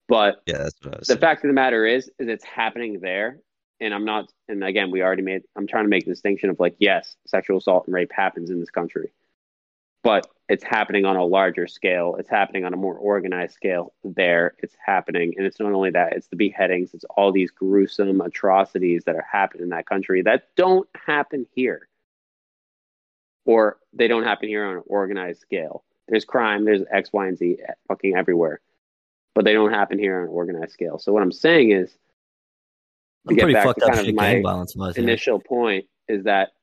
But Yeah, that's what I was the saying. fact of the matter is, is it's happening there. And I'm not, and again, we already made, I'm trying to make the distinction of like, yes, sexual assault and rape happens in this country, but it's happening on a larger scale. It's happening on a more organized scale there. It's happening. And it's not only that, it's the beheadings, it's all these gruesome atrocities that are happening in that country that don't happen here. Or they don't happen here on an organized scale. There's crime, there's X, Y, and Z eh, fucking everywhere but they don't happen here on an organized scale. So what I'm saying is, to I'm get pretty back to kind of my gang violence was. yeah. initial point is that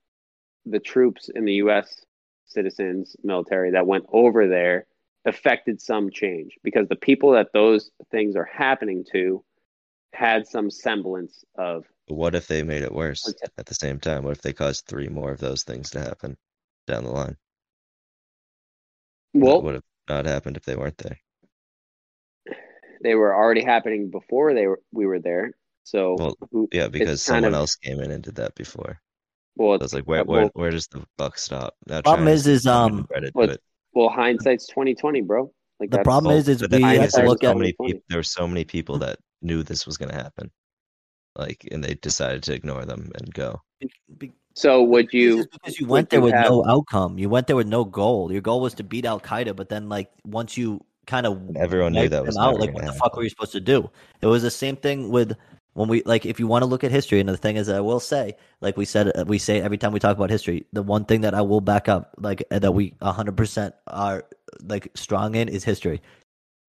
the troops in the U.S. citizens military that went over there affected some change because the people that those things are happening to had some semblance of what if they made it worse Okay. at the same time? What if they caused three more of those things to happen down the line? well, that would have not happened if they weren't there. they were already happening before they were we were there. So Well, Yeah, because someone of- else came in and did that before. Well, So it's like, where, where, where does the buck stop? Now, Problem China's is- is, um, credit to well, it. well, hindsight's twenty twenty, bro. Like The problem Well, is, is we have to look so at. many people. There were so many people that knew this was going to happen, like, and they decided to ignore them and go. So would you? because you went there you with have- no outcome. You went there with no goal. Your goal was to beat Al Qaeda, but then like once you kind of Everyone knew that was out, like gonna what the happen. fuck were you supposed to do? It was the same thing with when we like if you want to look at history and the thing is i will say like we said we say every time we talk about history the one thing that i will back up like uh, that we 100% are like strong in is history.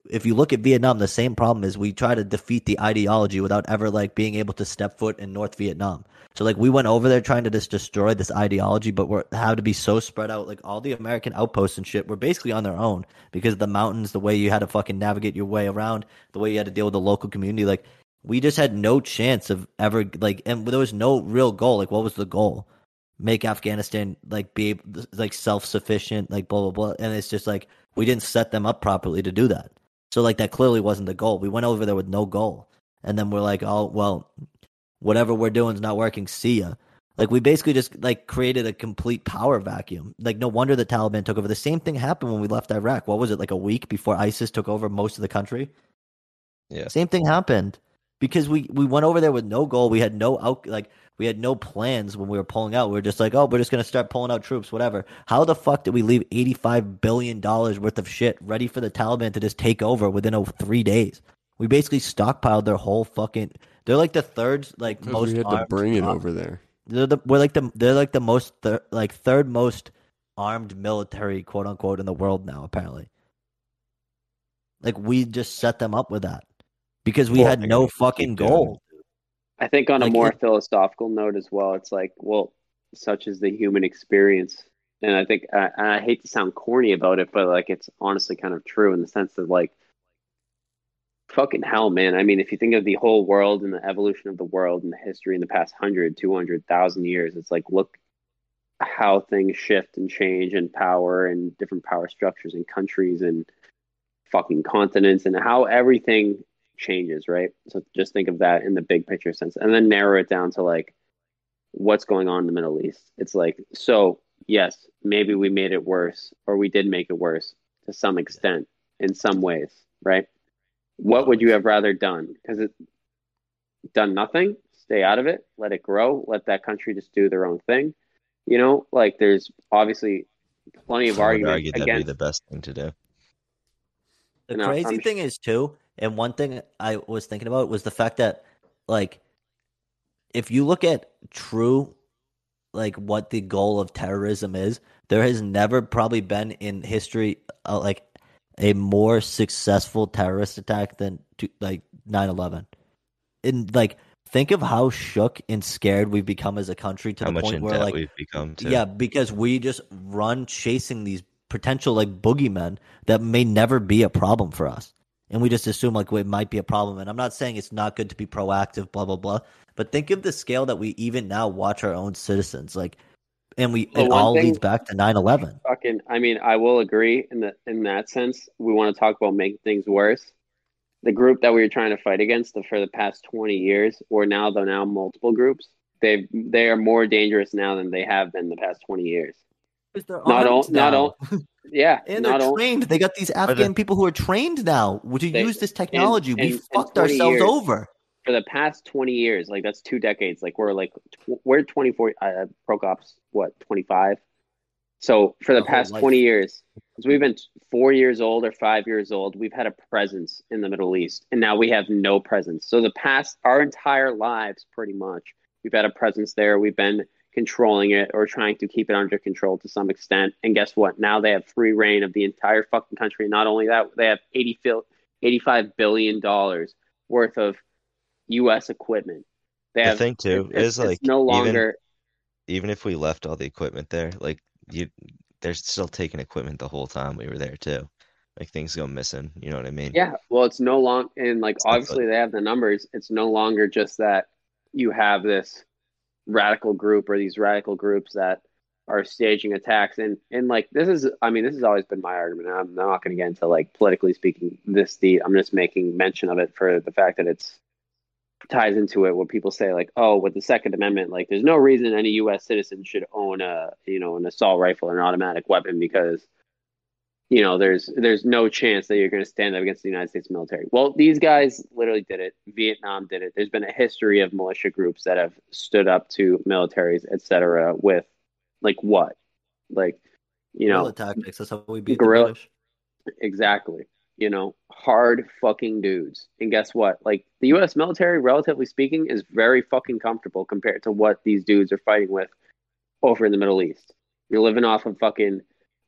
If you look at vietnam the same problem is we try to defeat the ideology without ever like being able to step foot in north vietnam. So like we went over there trying to just destroy this ideology but we're have to be so spread out like all the american outposts and shit were basically on their own because of the mountains the way you had to fucking navigate your way around the way you had to deal with the local community like we just had no chance of ever like and there was no real goal. Like what was the goal? Make afghanistan like be like self-sufficient like blah blah blah. And it's just like we didn't set them up properly to do that. So like that clearly wasn't the goal. We went over there with no goal. And then we're like oh well whatever we're doing is not working. See ya. Like we basically just like created a complete power vacuum. Like no wonder the taliban took over. The same thing happened when we left iraq. What was it like a week before isis took over most of the country? Yeah. same thing happened because we we went over there with no goal. We had no out like we had no plans when we were pulling out. We were just like, oh, we're just gonna start pulling out troops, whatever. How the fuck did we leave eighty five billion dollars worth of shit ready for the Taliban to just take over within three days? We basically stockpiled their whole fucking. They're like the third like Because most we had to bring it uh, over there. They're the we're like the they're like the most thir- like third most armed military quote unquote in the world now apparently. Like we just set them up with that because we Well, had no fucking goal. I think on a more it- philosophical note as well, it's like, well, such is the human experience. And I think, I, and I hate to sound corny about it, but like it's honestly kind of true in the sense that, like, fucking hell, man. I mean, if you think of the whole world and the evolution of the world and the history in the past 100, 200,000 years, it's like, look how things shift and change and power and different power structures and countries and fucking continents and how everything changes, right? So just think of that in the big picture sense and then narrow it down to like what's going on in the Middle East. It's like, so yes, maybe we made it worse or we did make it worse to some extent in some ways, right? What would you have rather done? Because it done nothing, stay out of it, let it grow, let that country just do their own thing. You know, like there's obviously plenty of I would arguments argue that'd against be the best thing to do. The No, crazy I'm thing is too, and one thing I was thinking about was the fact that, like, if you look at true, like, what the goal of terrorism is, there has never probably been in history, uh, like, a more successful terrorist attack than to, like 9-11. And like, think of how shook and scared we've become as a country to How the much point in where, like, we've become too. yeah, because we just run chasing these potential like boogeymen that may never be a problem for us. And we just assume like it might be a problem. And I'm not saying it's not good to be proactive, blah blah blah. But think of the scale that we even now watch our own citizens like, and we Well, it all thing- leads back to 9/11. fucking I mean, I will agree in the in that sense. We want to talk about making things worse. The group that we were trying to fight against for the past twenty years, or now they're now multiple groups, they they are more dangerous now than they have been the past twenty years. Not all- not all- Yeah, and not they're all, trained. They got these Afghan people who are trained now to They- use this technology. in- we in fucked 20 ourselves years- over. for the past twenty years. Like that's two decades. Like we're like tw- we're twenty four. Uh, Prokop's what twenty five. So for the Our past life. twenty years, because we've been four years old or five years old, we've had a presence in the Middle East, and now we have no presence. So the past our entire lives, pretty much, we've had a presence there. We've been controlling it or trying to keep it under control to some extent. And guess what? Now they have free reign of the entire fucking country. Not only that, they have 80 fil- 85 billion dollars worth of U.S. equipment. They The have thing too it's, is it's like no longer even if we left all the equipment there, like you, they're still taking equipment the whole time we were there too. Like things go missing. You know what I mean? Yeah, well, it's no long and like It's obviously they have the numbers. It's no longer just that you have this radical group or these radical groups that are staging attacks and and like this is I mean this has always been my argument. I'm not going to get into like politically speaking this deep. I'm just making mention of it for the fact that it's ties into it where people say like oh with the second amendment like there's no reason any US citizen should own a you know an assault rifle or an automatic weapon because you know, there's there's no chance that you're going to stand up against the United States military. Well, these guys literally did it. Vietnam did it. There's been a history of militia groups that have stood up to militaries, etc. with like what, like you know, Guerrilla tactics. That's how we beat Guerrilla- the British. exactly. you know, hard fucking dudes. And guess what? Like the US military, relatively speaking, is very fucking comfortable compared to what these dudes are fighting with over in the Middle East. You're living off of fucking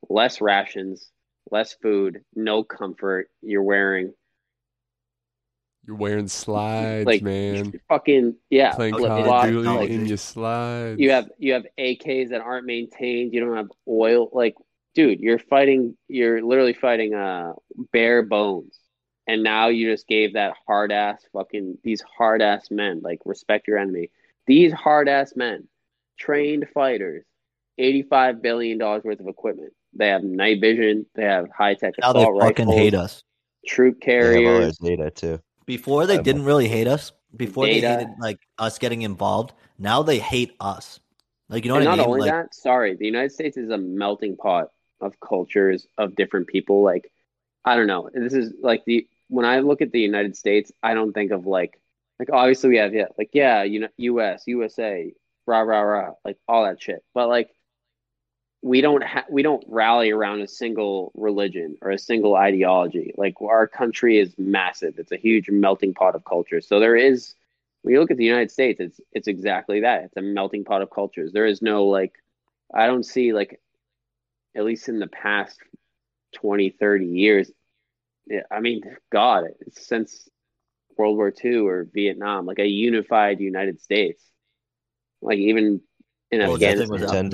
less rations, less food, no comfort. You're wearing You're wearing slides, like man. fucking yeah, Playing Call of Duty like, in your slides. you have you have AKs that aren't maintained. You don't have oil. Like, dude, you're fighting. You're literally fighting uh bare bones. And now you just gave that hard ass fucking these hard ass men like respect your enemy. These hard ass men, trained fighters, eighty five billion dollars worth of equipment. They have night vision. They have high tech Now they fucking rifles, hate us. troop They have all carriers. their data too. Before they didn't really hate us. Before they hated like us getting involved. Now they hate us. Like you know and what I not mean? only Like, that, sorry, the United States is a melting pot of cultures of different people. Like, I don't know. This is like the when I look at the United States, I don't think of like like obviously we have yeah like yeah you know U.S. USA rah rah rah like all that shit, but like we don't ha- we don't rally around a single religion or a single ideology. Like our country is massive. It's a huge melting pot of cultures. So there is when you look at the United States, it's it's exactly that. It's a melting pot of cultures. There is no like I don't see like at least in the past 20, 30 years. yeah, I mean, God, since World War II or Vietnam, like a unified United States. Like even in well, Afghanistan,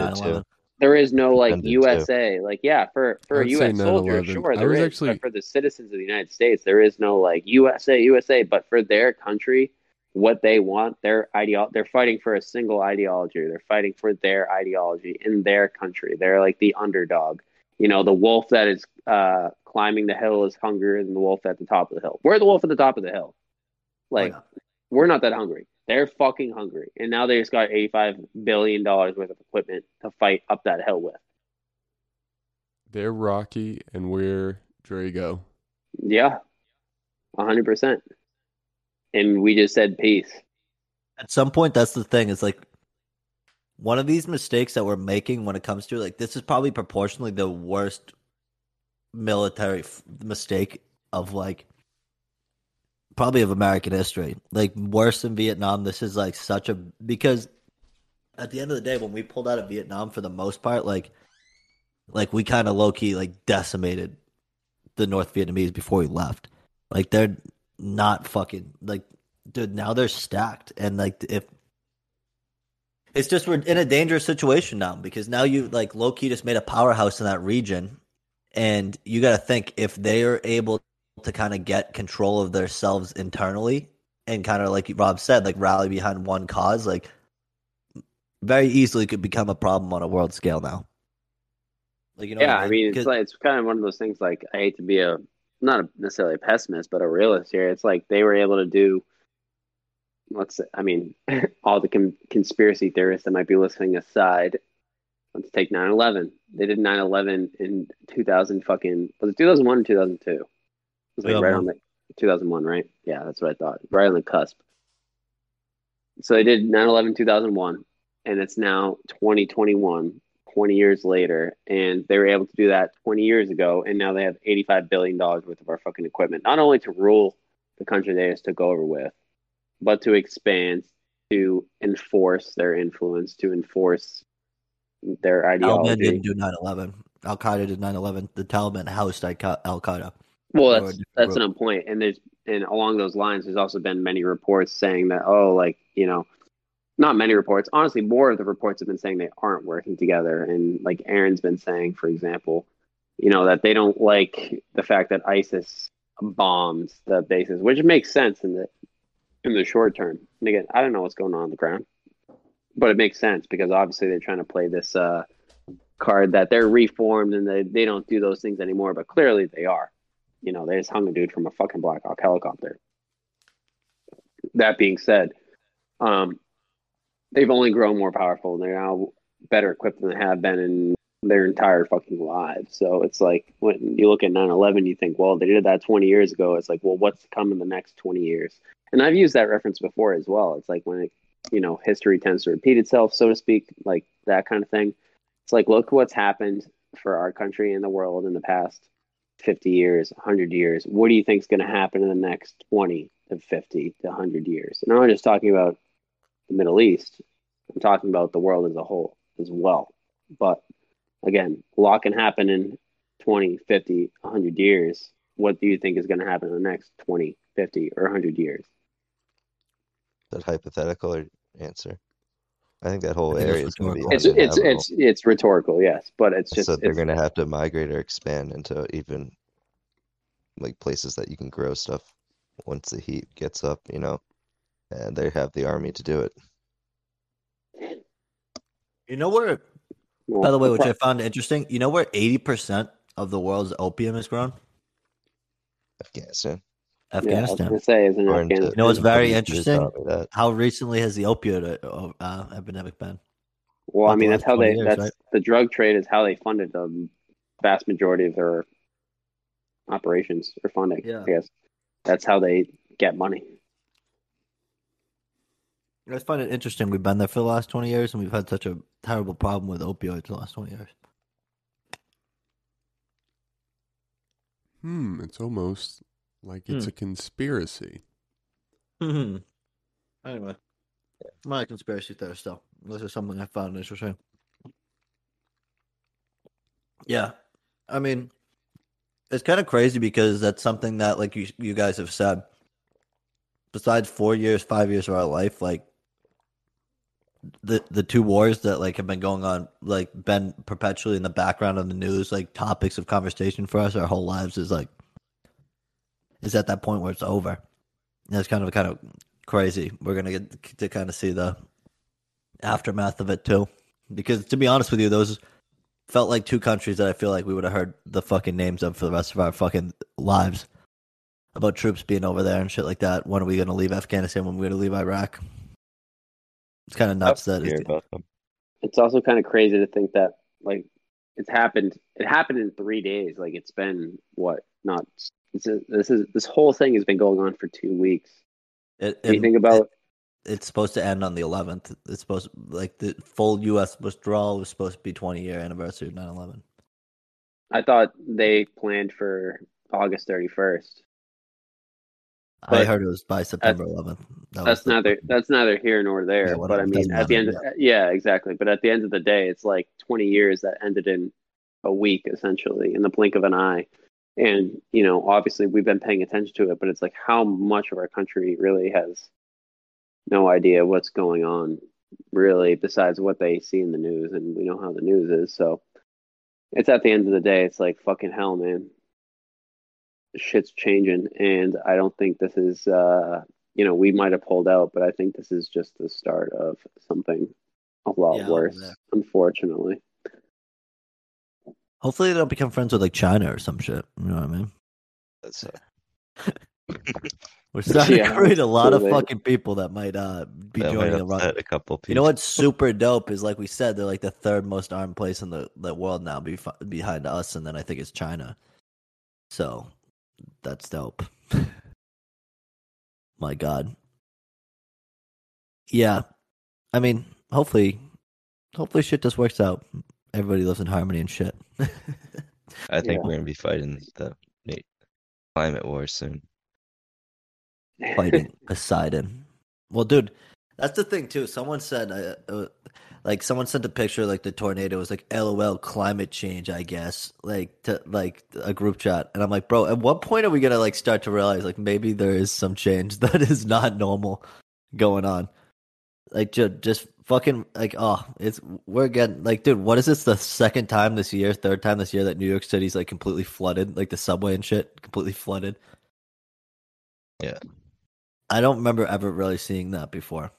was after Pretended to. 9/11. there is no like Pretended to. USA. Like, yeah, for for I a would say U.S. soldier, sure I there was is. actually- But for the citizens of the United States, there is no like USA, USA. But for their country, what they want, their ideo- they're fighting for a single ideology. They're fighting for their ideology in their country. They're like the underdog. You know, the wolf that is uh, climbing the hill is hungrier than the wolf at the top of the hill. We're the wolf at the top of the hill. Like, Oh, we're not that hungry. They're fucking hungry. And now they just got $85 billion worth of equipment to fight up that hill with. They're Rocky and we're Drago. Yeah, a hundred percent. And we just said peace. At some point, that's the thing. It's like one of these mistakes that we're making when it comes to like this is probably proportionally the worst military f- mistake of like probably of American history. Like worse than Vietnam. This is like such a because at the end of the day, when we pulled out of Vietnam for the most part, like like we kind of low key like decimated the North Vietnamese before we left. Like they're not fucking like dude, now they're stacked and like if it's just we're in a dangerous situation now because now you like low key just made a powerhouse in that region and you got to think if they are able to kind of get control of themselves internally and kind of like Rob said like rally behind one cause like very easily could become a problem on a world scale now. Like you know, yeah, I mean, it's 'Cause- like it's kind of one of those things. Like I hate to be a not a, necessarily a pessimist, but a realist here. It's like they were able to do. Let's. say- I mean, all the con- conspiracy theorists that might be listening aside. Let's take 9/11. They did 9/11 in 2000 fucking was it 2001 or 2002? It was like right on the 2001, right? Yeah, that's what I thought. Right on the cusp. So they did 9/11 2001, and it's now 2021, 20 years later, and they were able to do that 20 years ago, and now they have 85 billion dollars worth of our fucking equipment, not only to rule the country they just took over with, but to expand, to enforce their influence, to enforce their ideology. didn't do 9/11. Al Qaeda did 9/11. The Taliban housed Al Qaeda. Well, that's that's an point, and there's and along those lines, there's also been many reports saying that oh, like you know, not many reports. Honestly, more of the reports have been saying they aren't working together, and like Aaron's been saying, for example, you know that they don't like the fact that ISIS bombs the bases, which makes sense in the in the short term. And again, I don't know what's going on on the ground, but it makes sense because obviously they're trying to play this uh, card that they're reformed and they, they don't do those things anymore, but clearly they are. You know, they just hung a dude from a fucking Black Hawk helicopter. That being said, um, they've only grown more powerful. They're now better equipped than they have been in their entire fucking lives. So it's like when you look at 9 11, you think, well, they did that 20 years ago. It's like, well, what's to come in the next 20 years? And I've used that reference before as well. It's like when it, you know, history tends to repeat itself, so to speak, like that kind of thing. It's like, look what's happened for our country and the world in the past 50 years, 100 years, what do you think is going to happen in the next 20 to 50 to 100 years? And I'm not just talking about the Middle East, I'm talking about the world as a whole as well. But again, a lot can happen in 20, 50, 100 years. What do you think is going to happen in the next 20, 50, or 100 years? That hypothetical answer? I think that whole think area is going to be. It's it's it's it's rhetorical, yes, but it's just so they're going to have to migrate or expand into even like places that you can grow stuff once the heat gets up, you know, and they have the army to do it. You know where? By the way, which I found interesting. You know where eighty percent of the world's opium is grown? Afghanistan. Yeah, I was Afghanistan. gonna say is in Or into- Afghanistan. You know what's very interesting? tell me that. How recently has the opioid uh, uh, epidemic been? Well, I mean, that's how they. years, that's right? the drug trade is how they funded the vast majority of their operations or funding. Yeah. I guess that's how they get money. I find it interesting. We've been there for the last twenty years, and we've had such a terrible problem with opioids the last twenty years. Hmm, it's almost like it's Hmm. a conspiracy. Hmm. Anyway, my conspiracy theory still. This is something I found interesting. Yeah, I mean, it's kind of crazy because that's something that, like you you guys have said, besides four years, five years of our life, like the the two wars that like have been going on, like been perpetually in the background of the news, like topics of conversation for us our whole lives is like is at that point where it's over. And it's kind of kind of crazy. We're gonna get to kind of see the aftermath of it too, because to be honest with you, those felt like two countries that I feel like we would have heard the fucking names of for the rest of our fucking lives about troops being over there and shit like that. When are we gonna leave Afghanistan? When are we gonna leave Iraq? It's kind of nuts that Hear it's. It's also kind of crazy to think that like it's happened. It happened in three days. Like it's been what? Not it's a, this is this whole thing has been going on for two weeks. it, When you it- think about it's supposed to end on the 11th. It's supposed like the full U.S. withdrawal was supposed to be 20 year anniversary of 9/11. I thought they planned for August thirty first. I heard it was by September 11th. That that's neither that's neither here nor there. Yeah, but. I mean, at the end, of, yeah, exactly. But at the end of the day, it's like twenty years that ended in a week, essentially, in the blink of an eye. And you know, obviously, we've been paying attention to it, but it's like how much of our country really has no idea what's going on, really, besides what they see in the news, and we know how the news is. So it's at the end of the day, it's like fucking hell, man. Shit's changing, and I don't think this is. uh you know, we might have pulled out, but I think this is just the start of something a lot Yeah, worse, unfortunately. Hopefully, they don't become friends with like China or some shit. You know what I mean? That's, uh, We're starting Yeah, to create a lot of fucking people that might uh be that joining the run. a couple people. You know what's super dope is like we said, they're like the third most armed place in the, the world now, bef- behind us, and then I think it's China. So that's dope. My God. Yeah, I mean, hopefully, hopefully shit just works out. Everybody lives in harmony and shit. I think Yeah. we're gonna be fighting the climate war soon. fighting Poseidon. Well, dude, that's the thing too. Someone said, uh, uh, like, someone sent a picture, like the tornado was like, "LOL, climate change." I guess, like, to like a group chat, and I'm like, bro, at what point are we gonna like start to realize, like, maybe there is some change that is not normal going on? Like, just, just fucking, like, oh, it's we're getting like, dude, what is this? The second time this year, third time this year that New York City's like completely flooded, like the subway and shit, completely flooded. Yeah. I don't remember ever really seeing that before.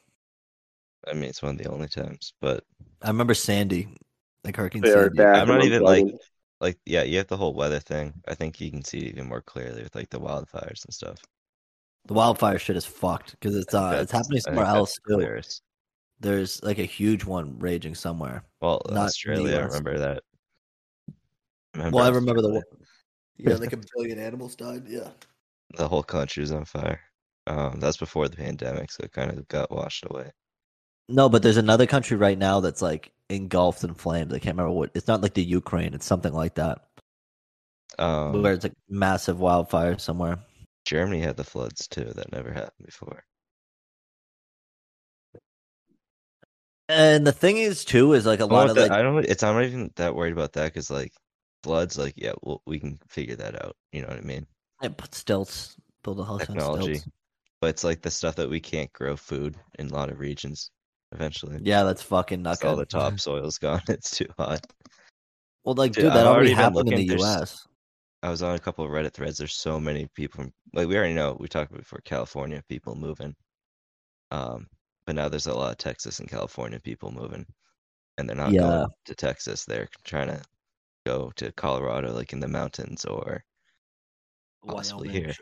I mean, it's one of the only times, but I remember Sandy, like Hurricane They are Sandy. back I'm not and even, like- like, yeah, you have the whole weather thing. I think you can see it even more clearly with like the wildfires and stuff. The wildfire shit is fucked because it's uh it's happening somewhere else too. clearest. There's like a huge one raging somewhere. Well, Not Australia, I remember that. well, I remember the Australia. one. Yeah, like a billion animals died. Yeah. the whole country was on fire. Um, that's before the pandemic, so it kind of got washed away. No, but there's another country right now that's like engulfed in flames. I can't remember what. It's not like the Ukraine. It's something like that. Um, where it's a massive wildfire somewhere. Germany had the floods too. That never happened before. And the thing is, too, is like a lot of that- like I don't. It's I'm not even that worried about that because like floods, like yeah, well, we can figure that out. You know what I mean? yeah, put stilts, build a house Technology. But it's like the stuff that we can't grow food in a lot of regions. Eventually, Yeah, that's fucking not It's all the topsoil's gone. It's too hot. Well, like, Dude, dude, that I've already happened in the U.S. I was on a couple of Reddit threads. There's so many people from like we already know we talked about before California people moving. Um, but now there's a lot of Texas and California people moving, and they're not Yeah. going to Texas. They're trying to go to Colorado, like in the mountains, or possibly Wyoming, here.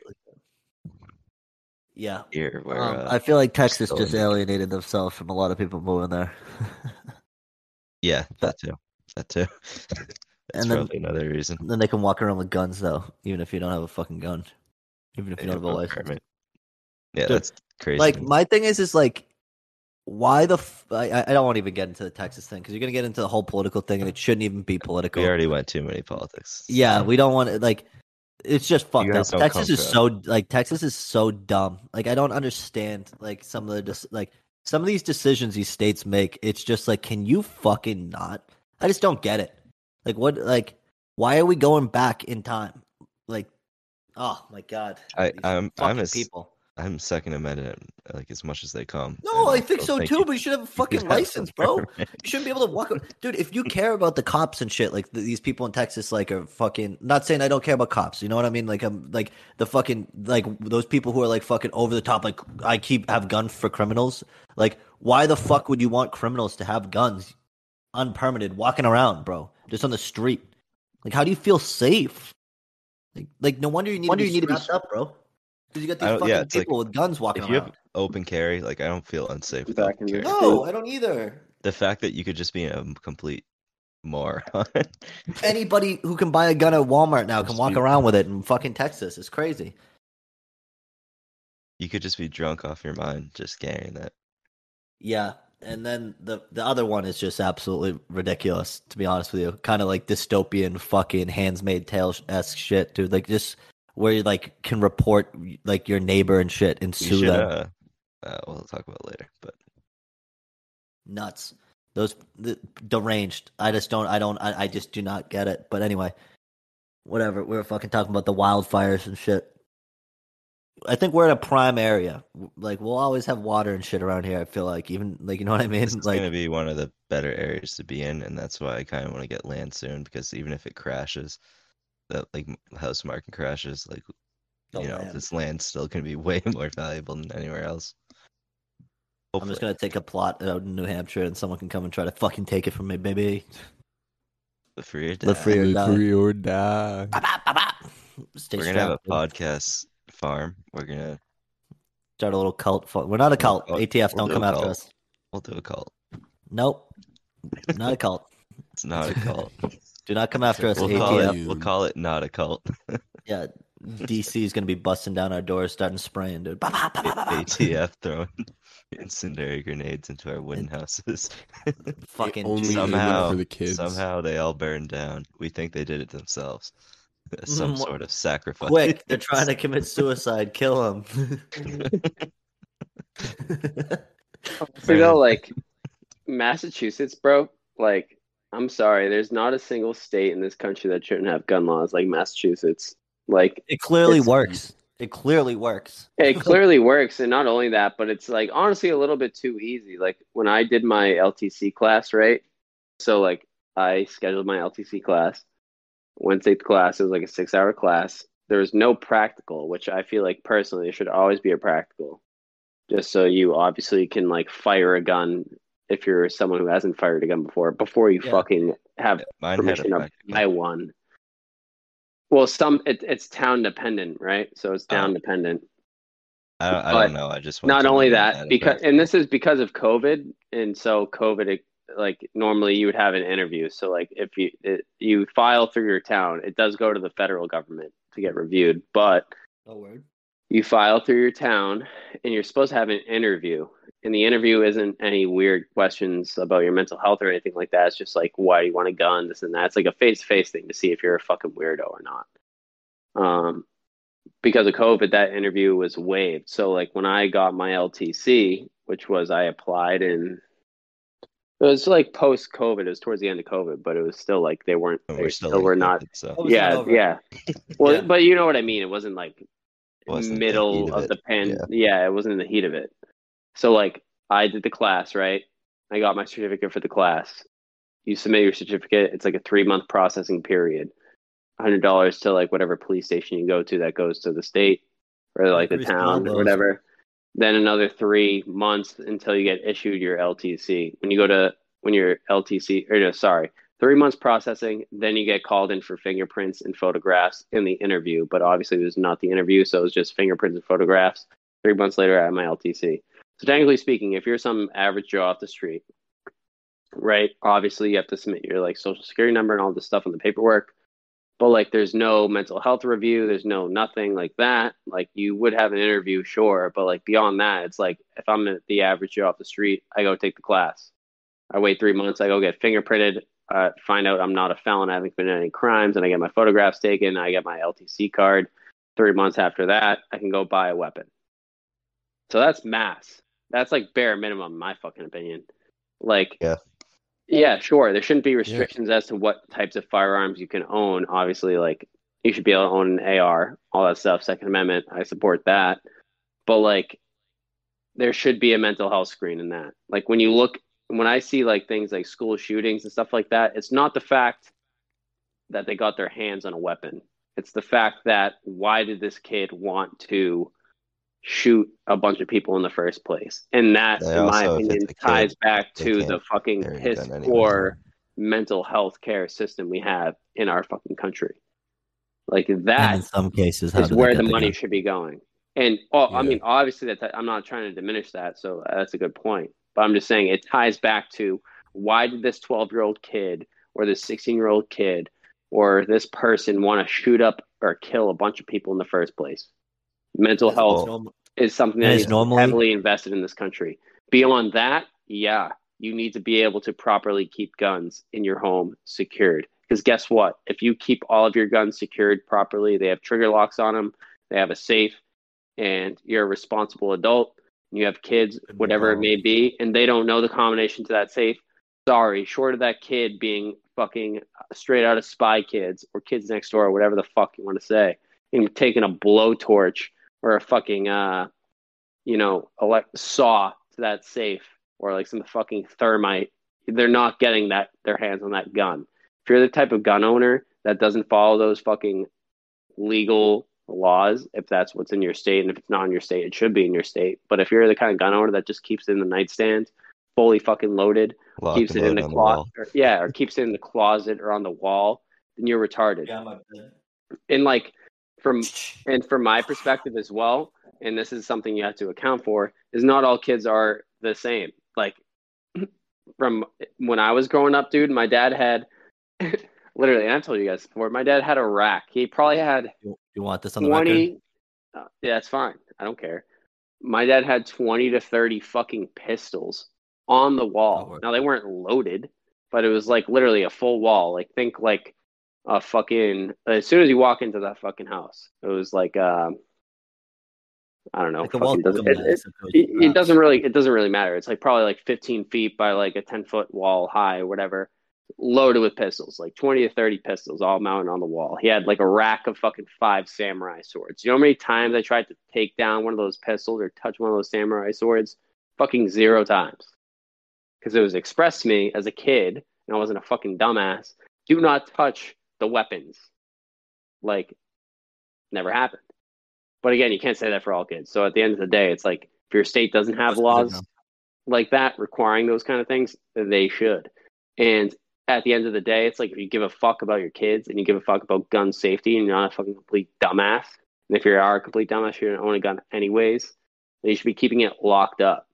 Yeah, here where um, uh, I feel like Texas just alienated themselves from a lot of people moving there. yeah, that too, that too. And then- another reason. then they can walk around with guns, though, even if you don't have a fucking gun, even if They you don't have a license. Yeah, Dude, that's crazy. Like my thing is, is like, why the? F- I, I don't want to even get into the Texas thing because you're gonna get into the whole political thing, and it shouldn't even be political. we already went too many politics. Yeah, we don't want to like. It's just fucked up. Texas is so like Texas is so dumb. Like I don't understand like some of the dis- like some of these decisions these states make. It's just like, can you fucking not? I just don't get it. Like what? Like why are we going back in time? Like, oh my god. I- these I'm- I'm a, people. I'm second amendment like as much as they come. No, and I think oh, so too. you- But you should have a fucking license, bro. You shouldn't be able to walk, dude. If you care about the cops and shit, like th- these people in Texas, like are fucking. Not saying I don't care about cops. You know what I mean? Like I'm like the fucking like those people who are like fucking over the top. Like I keep have guns for criminals. Like why the fuck would you want criminals to have guns, unpermitted, walking around, bro, just on the street? Like how do you feel safe? Like like no wonder you need Wonder to be you need to be strapped up, bro. Because you got these don't- yeah, fucking like, people with guns walking If you around. have open carry, like I don't feel unsafe with open carry. No, I don't either. The fact that you could just be a complete moron. Anybody who can buy a gun at Walmart now can walk around with it in fucking Texas. It's crazy. you could just be drunk off your mind just carrying that. Yeah, and then the the other one is just absolutely ridiculous. To be honest with you, kind of like dystopian fucking Handmaid's Tale esque shit, dude. Like just where you like can report like your neighbor and shit and sue should, them. uh, uh, we'll talk about it later, but Nuts. Those the, deranged. I just don't. I don't. I, I just do not get it. But anyway, whatever. We were fucking talking about the wildfires and shit. I think we're in a prime area. Like we'll always have water and shit around here. I feel like even like you know what I mean. It's Like going to be one of the better areas to be in, and that's why I kind of want to get land soon because even if it crashes, that like house market crashes, like oh, you know, land. this land's still going to be way more valuable than anywhere else. I'm just gonna take a plot out in New Hampshire, and someone can come and try to fucking take it from me, baby. Live free or Live die. free or die. free or We're gonna have a dude. podcast farm. We're gonna Start a little cult. fu- We're not a cult. cult. ATF, We'll don't do come a after cult. us. we'll do a cult. Nope, not a cult. It's not a cult. Do not come after us, we'll ATF. call it. We'll call it not a cult. Yeah, DC is gonna be busting down our doors, starting spraying, dude. Bop, bop, bop, bop, bop. ATF throwing incendiary grenades into our wooden houses. Fucking Only Jesus. aiming somehow, for the kids. somehow they all burned down. We think they did it themselves. Some sort of sacrifice. Quick, they're trying to commit suicide. Kill him. You know, like Massachusetts, bro. Like, I'm sorry, there's not a single state in this country that shouldn't have gun laws like Massachusetts. Like, it clearly works. It clearly works. it clearly works, and not only that, but it's like honestly a little bit too easy. Like when I did my LTC class, right? So like I scheduled my LTC class, went to take the class. It was like a six-hour class. There was no practical, which I feel like personally there should always be a practical, just so you obviously can like fire a gun if you're someone who hasn't fired a gun before before you Yeah. fucking have Mine permission to buy one. Well, some it, it's town dependent, right? So it's Oh. town dependent. I don't, I don't know. I just Not to only that that, because and this is because of COVID, and so COVID, like normally you would have an interview. So like if you it, you file through your town, it does go to the federal government to get reviewed, but No word. you file through your town, and you're supposed to have an interview. And the interview isn't any weird questions about your mental health or anything like that. It's just like why do you want a gun, this and that. It's like a face to face thing to see if you're a fucking weirdo or not. Um, because of COVID, that interview was waived. So like when I got my LTC, which was I applied in it was like post COVID. It was towards the end of COVID, but it was still like they weren't. They we're still, still were not. COVID, so it's not Yeah, yeah. Well, Yeah. but you know what I mean. It wasn't like Wasn't middle heat of of, the pan. yeah. Yeah. it wasn't in the heat of it. So like I did the class, right? I got my certificate for the class. You submit your certificate. It's like a three month processing period. Hundred dollars to like whatever police station you go to that goes to the state or like the town or whatever. Then another three months until you get issued your LTC. When you go to when your LTC or no, sorry, three months processing, then you get called in for fingerprints and photographs in the interview. But obviously, this is not the interview, so it was just fingerprints and photographs. Three months later, I had my LTC. So technically speaking, if you're some average Joe off the street, right? Obviously, you have to submit your like social security number and all this stuff on the paperwork. But like, there's no mental health review. There's no nothing like that. Like, you would have an interview, sure, but like beyond that, it's like if I'm the average Joe off the street, I go take the class. I wait three months. I go get fingerprinted. Uh, find out I'm not a felon. I haven't committed any crimes, and I get my photographs taken. I get my LTC card. Three months after that, I can go buy a weapon. So that's mass. That's like bare minimum, in my fucking opinion. Like, Yeah. Yeah, sure. There shouldn't be restrictions as to what types of firearms you can own. Obviously, like you should be able to own an AR, all that stuff. Second Amendment, I support that. But like, there should be a mental health screen in that. Like when you look, when I see like things like school shootings and stuff like that, it's not the fact that they got their hands on a weapon. It's the fact that why did this kid want to shoot a bunch of people in the first place? And that, They in my also, if opinion, it's a kid, ties back to the fucking piss poor mental health care system we have in our fucking country. Like And that in some cases, how is do they where the money should be going. And oh, I mean, obviously that I'm not trying to diminish that, so that's a good point. But I'm just saying it ties back to why did this 12 year old kid or this 16 year old kid or this person want to shoot up or kill a bunch of people in the first place? Mental health norm- is something And that it's is normally- heavily invested in this country. Beyond that, yeah, you need to be able to properly keep guns in your home secured. Because guess what? If you keep all of your guns secured properly, they have trigger locks on them, they have a safe, and you're a responsible adult, and you have kids, whatever it may be, and they don't know the combination to that safe. Sorry, short of that kid being fucking straight out of Spy Kids or Kids Next Door or whatever the fuck you want to say, and taking a blowtorch or a fucking uh you know elect saw to that safe or like some fucking thermite they're not getting that their hands on that gun. If you're the type of gun owner that doesn't follow those fucking legal laws if that's what's in your state and if it's not in your state it should be in your state. But if you're the kind of gun owner that just keeps it in the nightstand fully fucking loaded Lock keeps it in the on the wall. closet yeah or keeps it in the closet or on the wall then you're retarded. And like from and from my perspective as well and this is something you have to account for is not all kids are the same. Like from when i was growing up dude my dad had literally and i told you guys before my dad had a rack. He probably had You, you want this on the record? 20 uh, yeah that's fine. I don't care. My dad had 20 to 30 fucking pistols on the wall. Now they weren't loaded but it was like literally a full wall. Like think like a fucking as soon as you walk into that fucking house it was like um i don't know Like fucking doesn't, it, it, it, it doesn't really it doesn't really matter. It's like probably like 15 feet by like a 10 foot wall high or whatever loaded with pistols like 20 to 30 pistols all mounted on the wall. He had like a rack of fucking five samurai swords. You know how many times i tried to take down one of those pistols or touch one of those samurai swords? Fucking zero times. Because it was expressed to me as a kid and i wasn't a fucking dumbass. Do not touch the weapons like never happened but again you can't say that for all kids so at the end of the day it's like if your state doesn't have laws like that requiring those kind of things, they should. And at the end of the day, it's like if you give a fuck about your kids and you give a fuck about gun safety and you're not a fucking complete dumbass, and if you are a complete dumbass, you're gonna own a gun anyways, then you should be keeping it locked up.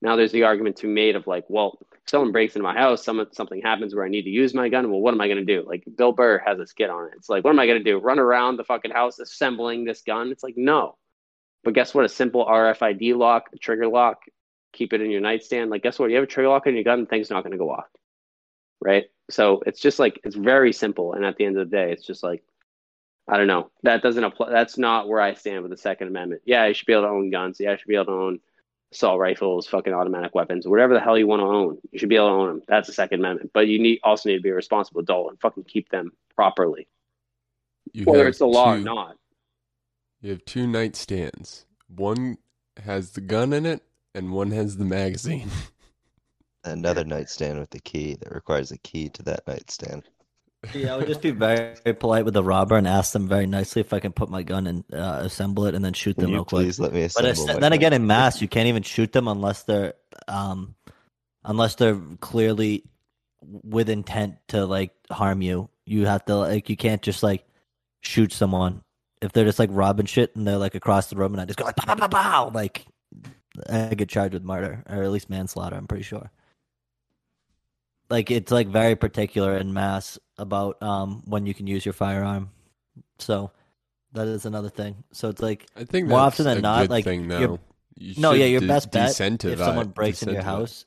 Now there's the argument to be made of like, well, someone breaks into my house, some, something happens where I need to use my gun, well, what am I gonna do? Like Bill Burr has a skit on it. It's like, what am I gonna do? Run around the fucking house assembling this gun? It's like, no. But guess what? A simple RFID lock, a trigger lock, keep it in your nightstand. Like, guess what? You have a trigger lock on your gun, thing's not going to go off. Right. So it's just like, it's very simple. And at the end of the day, it's just like, I don't know. That doesn't apply. That's not where I stand with the Second Amendment. Yeah, you should be able to own guns. Yeah, you should be able to own assault rifles, fucking automatic weapons, whatever the hell you want to own. You should be able to own them. That's the Second Amendment. But you need also need to be a responsible adult and fucking keep them properly, You whether have it's the law or not. You have two nightstands. One has the gun in it, and one has the magazine. Another nightstand with the key that requires a key to that nightstand. Yeah, I would just be very, very polite with the robber and ask them very nicely if I can put my gun and uh, assemble it and then shoot Can them real quick. please let me But assemble my then gun? again, in mass, you can't even shoot them unless they're um, unless they're clearly with intent to like harm you. You have to like you can't just like shoot someone if they're just like robbing shit and they're like across the room and I just go like pow pow pow pow like I get charged with murder or at least manslaughter. I'm pretty sure. Like it's like very particular in mass about um when you can use your firearm. So that is another thing. So it's like I think More often than not, like, thing you're- You no, yeah, your de- best bet if someone breaks into your house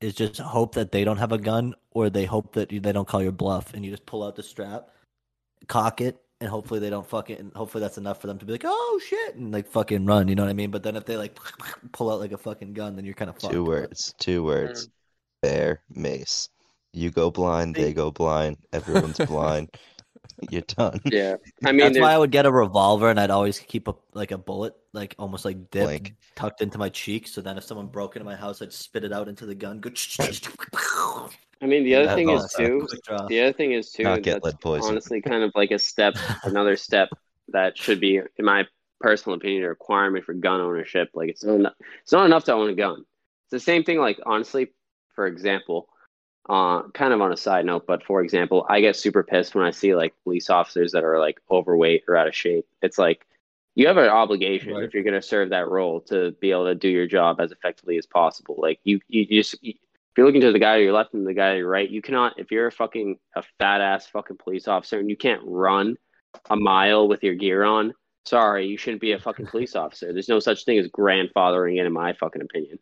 is just hope that they don't have a gun or they hope that you, they don't call your bluff and you just pull out the strap, cock it, and hopefully they don't fucking. And hopefully that's enough for them to be like, oh shit, and like fucking run. You know what I mean? But then if they like pull out like a fucking gun, then you're kind of fucked. Two words. Two words. Bear mace. You go blind, they go blind, everyone's blind. You're done. Yeah, I mean, That's why I would get a revolver and I'd always keep a like a bullet, like almost like dipped, Blank. tucked into my cheek. So then if someone broke into my house, I'd spit it out into the gun. Go. I mean, the other That thing is too. The other thing is too. Not get that's lead poison. Honestly, kind of like a step, another step that should be, in my personal opinion, a requirement for gun ownership. Like it's not, it's not enough to own a gun. It's the same thing. Like honestly, for example, uh, kind of on a side note, but for example, I get super pissed when I see like police officers that are like overweight or out of shape. It's like you have an obligation Right. if you're going to serve that role to be able to do your job as effectively as possible. Like you, you just if you're looking to the guy to your left and the guy to your right, you cannot. If you're a fucking a fat ass fucking police officer and you can't run a mile with your gear on, sorry, you shouldn't be a fucking police officer. There's no such thing as grandfathering in, in my fucking opinion.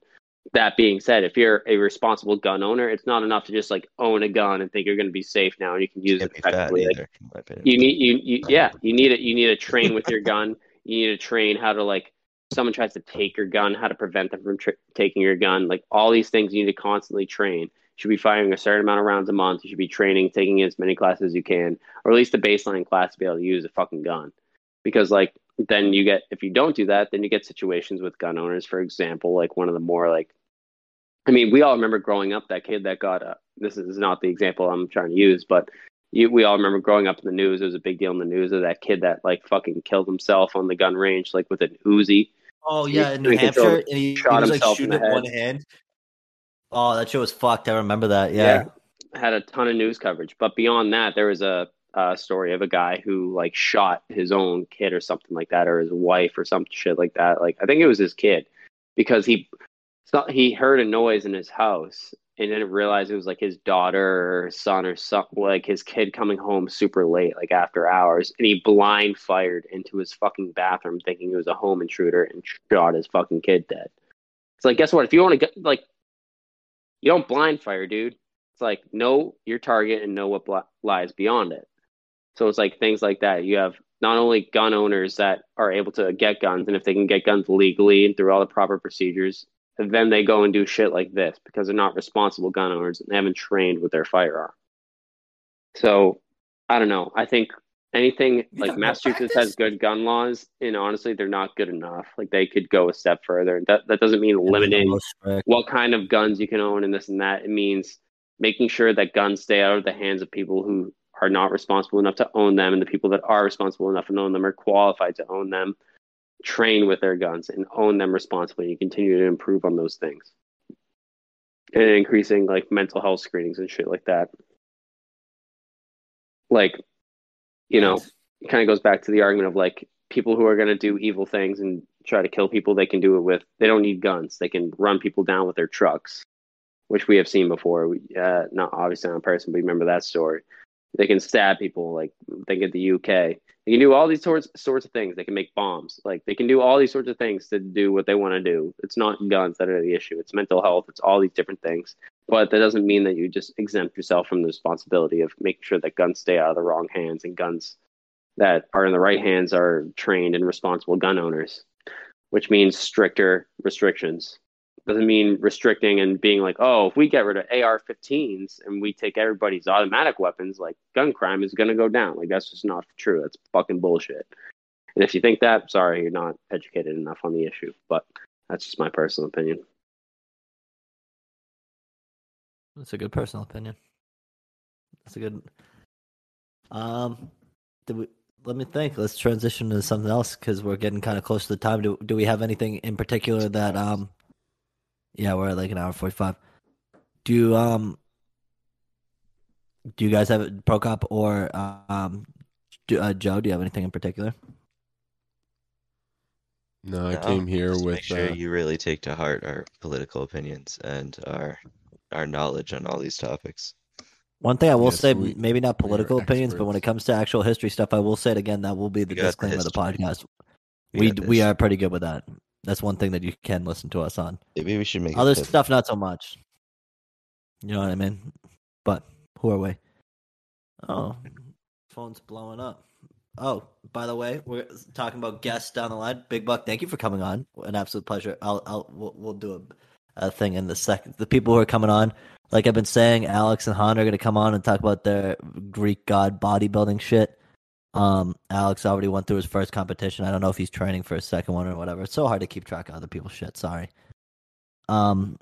That being said, if you're a responsible gun owner, it's not enough to just like own a gun and think you're going to be safe now and you can use it effectively. Like, either, in my opinion. you need you, you yeah you need it you need to train with your gun you need to train how to like someone tries to take your gun how to prevent them from tr- taking your gun like all these things you need to constantly train you should be firing a certain amount of rounds a month you should be training taking as many classes as you can or at least a baseline class to be able to use a fucking gun because like then you get if you don't do that then you get situations with gun owners for example like one of the more like i mean we all remember growing up that kid that got uh, this is not the example i'm trying to use but you, we all remember growing up in the news. It was a big deal in the news of that kid that like fucking killed himself on the gun range, like with an Uzi. Oh He yeah, in New Hampshire, and he, Shot he was like in shooting with one hand. Oh, that shit was fucked. I remember that. Yeah. had a ton of news coverage. But beyond that, there was a, a story of a guy who like shot his own kid or something like that, or his wife or some shit like that. Like I think it was his kid because he so he heard a noise in his house and didn't realize it was like his daughter or son or something like his kid coming home super late, like after hours, and he blind fired into his fucking bathroom thinking it was a home intruder and shot his fucking kid dead. It's like, guess what? If you want to get like, you don't blind fire, dude. It's like know your target and know what bli- lies beyond it. So it's like things like that. You have not only gun owners that are able to get guns, and if they can get guns legally and through all the proper procedures, then they go and do shit like this because they're not responsible gun owners and they haven't trained with their firearm. So I don't know. I think anything like Massachusetts has good gun laws, and honestly, they're not good enough. Like they could go a step further. That that doesn't mean And they're the limiting what kind of guns you can own and this and that. It means making sure that guns stay out of the hands of people who are not responsible enough to own them, and the people that are responsible enough to own them are qualified to own them. Train with their guns and own them responsibly. And continue to improve on those things, and increasing like mental health screenings and shit like that. Like, you know, it kind of goes back to the argument of like people who are going to do evil things and try to kill people they can do it with they don't need guns they can run people down with their trucks which we have seen before we, uh, not obviously on person but you remember that story they can stab people like think of the uk they can do all these sorts sorts of things. They can make bombs. Like they can do all these sorts of things to do what they want to do. It's not guns that are the issue. It's mental health. It's all these different things. But that doesn't mean that you just exempt yourself from the responsibility of making sure that guns stay out of the wrong hands and guns that are in the right hands are trained and responsible gun owners, which means stricter restrictions. Doesn't mean restricting and being like, oh, if we get rid of AR-15s and we take everybody's automatic weapons, like gun crime is going to go down. Like that's just not true. That's fucking bullshit. And if you think that, sorry, you're not educated enough on the issue. But that's just my personal opinion. That's a good personal opinion. That's a good. Um, do we? Let me think. Let's transition to something else because we're getting kind of close to the time. Do Do we have anything in particular that um? Yeah, we're at like an hour forty five. Do um? Do you guys have it, Prokop or um, do, uh, Joe? Do you have anything in particular? No, I No, came here just with. make sure uh, you really take to heart our political opinions and our our knowledge on all these topics. One thing I will Yes, say, we- maybe not political opinions, but when it comes to actual history stuff, I will say it again. That will be the We got the disclaimer of the podcast. We We we are pretty good with that. That's one thing that you can listen to us on. Maybe we should make Other stuff, not so much. You know what I mean? But who are we? Oh, phone's blowing up. Oh, by the way, we're talking about guests down the line. Big Buck, thank you for coming on. An absolute pleasure. I'll, I'll, we'll, we'll do a, a thing in the second. The people who are coming on, like I've been saying, Alex and Han are going to come on and talk about their Greek god bodybuilding shit. Um, Alex already went through his first competition. I don't know if he's training for a second one or whatever. It's so hard to keep track of other people's shit. Sorry. Um,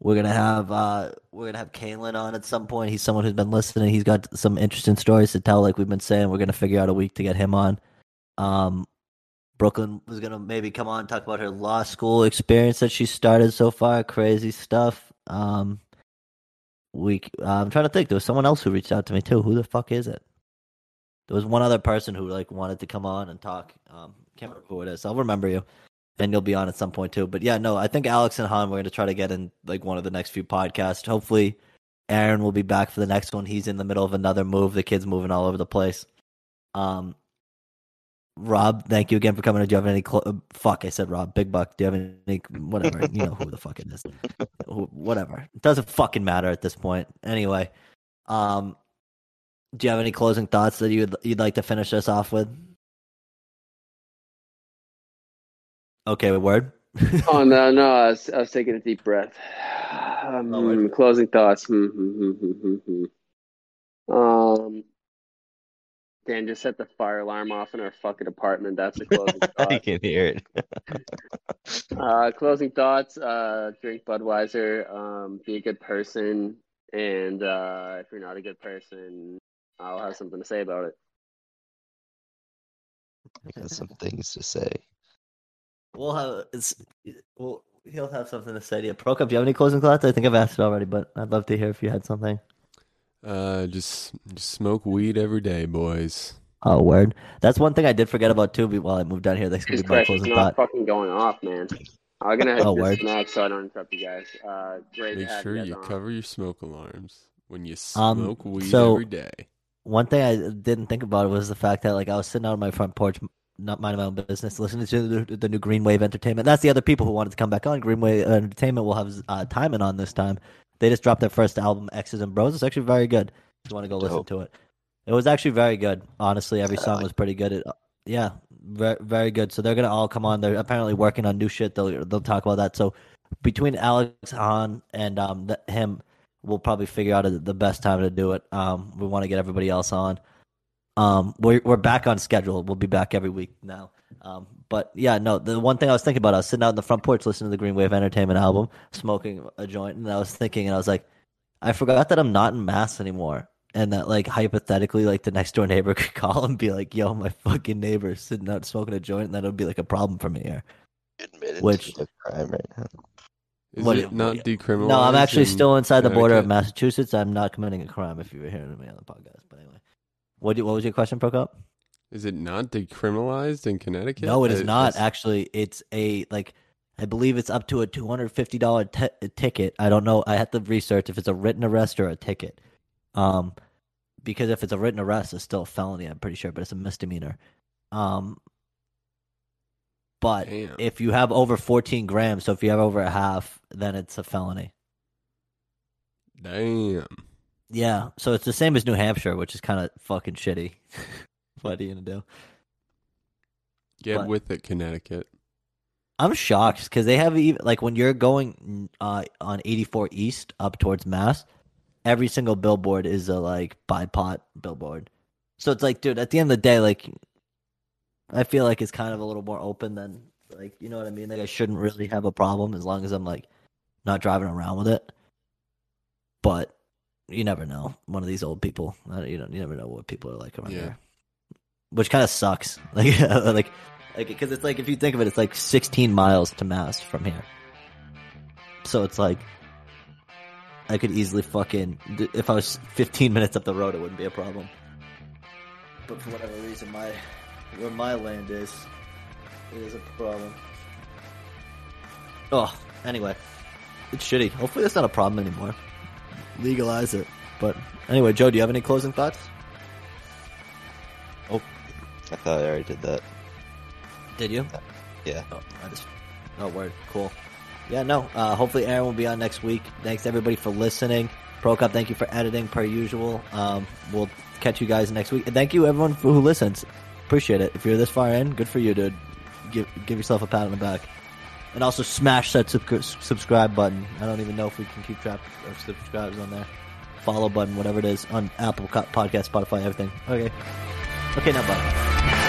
we're gonna have uh, we're gonna have Kalen on at some point. He's someone who's been listening. He's got some interesting stories to tell. Like we've been saying, we're gonna figure out a week to get him on. Um, Brooklyn was gonna maybe come on talk about her law school experience that she started so far. Crazy stuff. Um, we I'm trying to think. There was someone else who reached out to me too. Who the fuck is it? There was one other person who like wanted to come on and talk. Um, can't remember who it is. I'll remember you, and you'll be on at some point too. But yeah, no, I think Alex and Han we're gonna try to get in like one of the next few podcasts. Hopefully, Aaron will be back for the next one. He's in the middle of another move. The kid's moving all over the place. Um, Rob, thank you again for coming. Do you have any? Uh, fuck, I said Rob. Big Buck. Do you have any? Whatever. you know who the fuck it is. Whatever. It doesn't fucking matter at this point. Anyway, um, do you have any closing thoughts that you'd you'd like to finish us off with? Okay, word. Oh no, no, I was, I was taking a deep breath. Um, Oh, closing thoughts. Hmm, hmm, hmm. Um, Dan just set the fire alarm off in our fucking apartment. That's a closing I thought. can hear it. Uh, closing thoughts. Uh, drink Budweiser. Um, be a good person. And uh, if you're not a good person, I'll have something to say about it. I got some things to say. We'll have it's well he'll have something to say to you. Prokop, do you have any closing thoughts? I think I've asked it already, but I'd love to hear if you had something. Uh, just, just smoke weed every day, boys. Oh, word. That's one thing I did forget about too. While I moved down here, that's gonna be my Christ, it's closing not thought. fucking going off, man. I'm gonna Oh, hit word. this next so I don't interrupt you guys. Uh, great Make sure you you on. cover your smoke alarms when you Um, smoke weed so- every day. One thing I didn't think about was the fact that like I was sitting out on my front porch, not minding my own business, listening to the, the new Green Wave Entertainment. That's the other people who wanted to come back on. Green Wave Entertainment will have uh, Timon on this time. They just dropped their first album, X's and Bros. It's actually very good. If you want to go listen to it, it was actually very good. Honestly, every song was pretty good. It, yeah, very very good. So they're gonna all come on. They're apparently working on new shit. They'll they'll talk about that. So between Alex Han and um the, him, we'll probably figure out the best time to do it. Um, we want to get everybody else on. Um, we're we're back on schedule. We'll be back every week now. Um, but yeah, no, the one thing I was thinking about, I was sitting out in the front porch listening to the Green Wave Entertainment album, smoking a joint, and I was thinking, and I was like, I forgot that I'm not in Mass anymore, and that like hypothetically, like the next door neighbor could call and be like, "Yo, my fucking neighbor's sitting out smoking a joint," and that would be like a problem for me here. Admitted Which- to the crime right now. Is what- it not decriminalized? No, I'm actually still inside the border of Massachusetts. I'm not committing a crime. If you were hearing me on the podcast, but anyway, what do- what was your question, Prokop? Is it not decriminalized in Connecticut? No, it is I- not. it's- Actually, it's a like I believe it's up to a two hundred fifty dollar t- ticket. I don't know. I have to research if it's a written arrest or a ticket. Um, because if it's a written arrest, it's still a felony. I'm pretty sure, but it's a misdemeanor. Um, but Damn. if you have over fourteen grams, so if you have over a half, then it's a felony. Damn. Yeah, so it's the same as New Hampshire, which is kind of fucking shitty. what are you gonna do? Get But- with it, Connecticut. I'm shocked because they have even like when you're going uh, on 84 East up towards Mass, every single billboard is a like BIPOC billboard. So it's like, dude, at the end of the day, like, I feel like it's kind of a little more open than like, you know what I mean? Like, I shouldn't really have a problem as long as I'm like not driving around with it. But you never know. One of these old people, you know, you never know what people are like around Yeah. here, which kind of sucks. Like, like like because it's like if you think of it, it's like 16 miles to Mass from here. So it's like I could easily fucking if I was 15 minutes up the road, it wouldn't be a problem. But for whatever reason, my where my land is, it is a problem. Oh, anyway, it's shitty. Hopefully, that's not a problem anymore. Legalize it. But anyway, Joe, do you have any closing thoughts? Oh. I thought I already did that. Did you? Yeah. Oh, I just. Oh, word. Cool. Yeah, no. Uh, hopefully, Aaron will be on next week. Thanks everybody for listening. Prokop, thank you for editing per usual. Um, we'll catch you guys next week. And thank you everyone for, who listens. Appreciate it. If you're this far in, good for you, dude. Give give yourself a pat on the back. And also smash that sub- subscribe button. I don't even know if we can keep track of subscribes on there. Follow button, whatever it is, on Apple Podcast, Spotify, everything. Okay. Okay, now bye.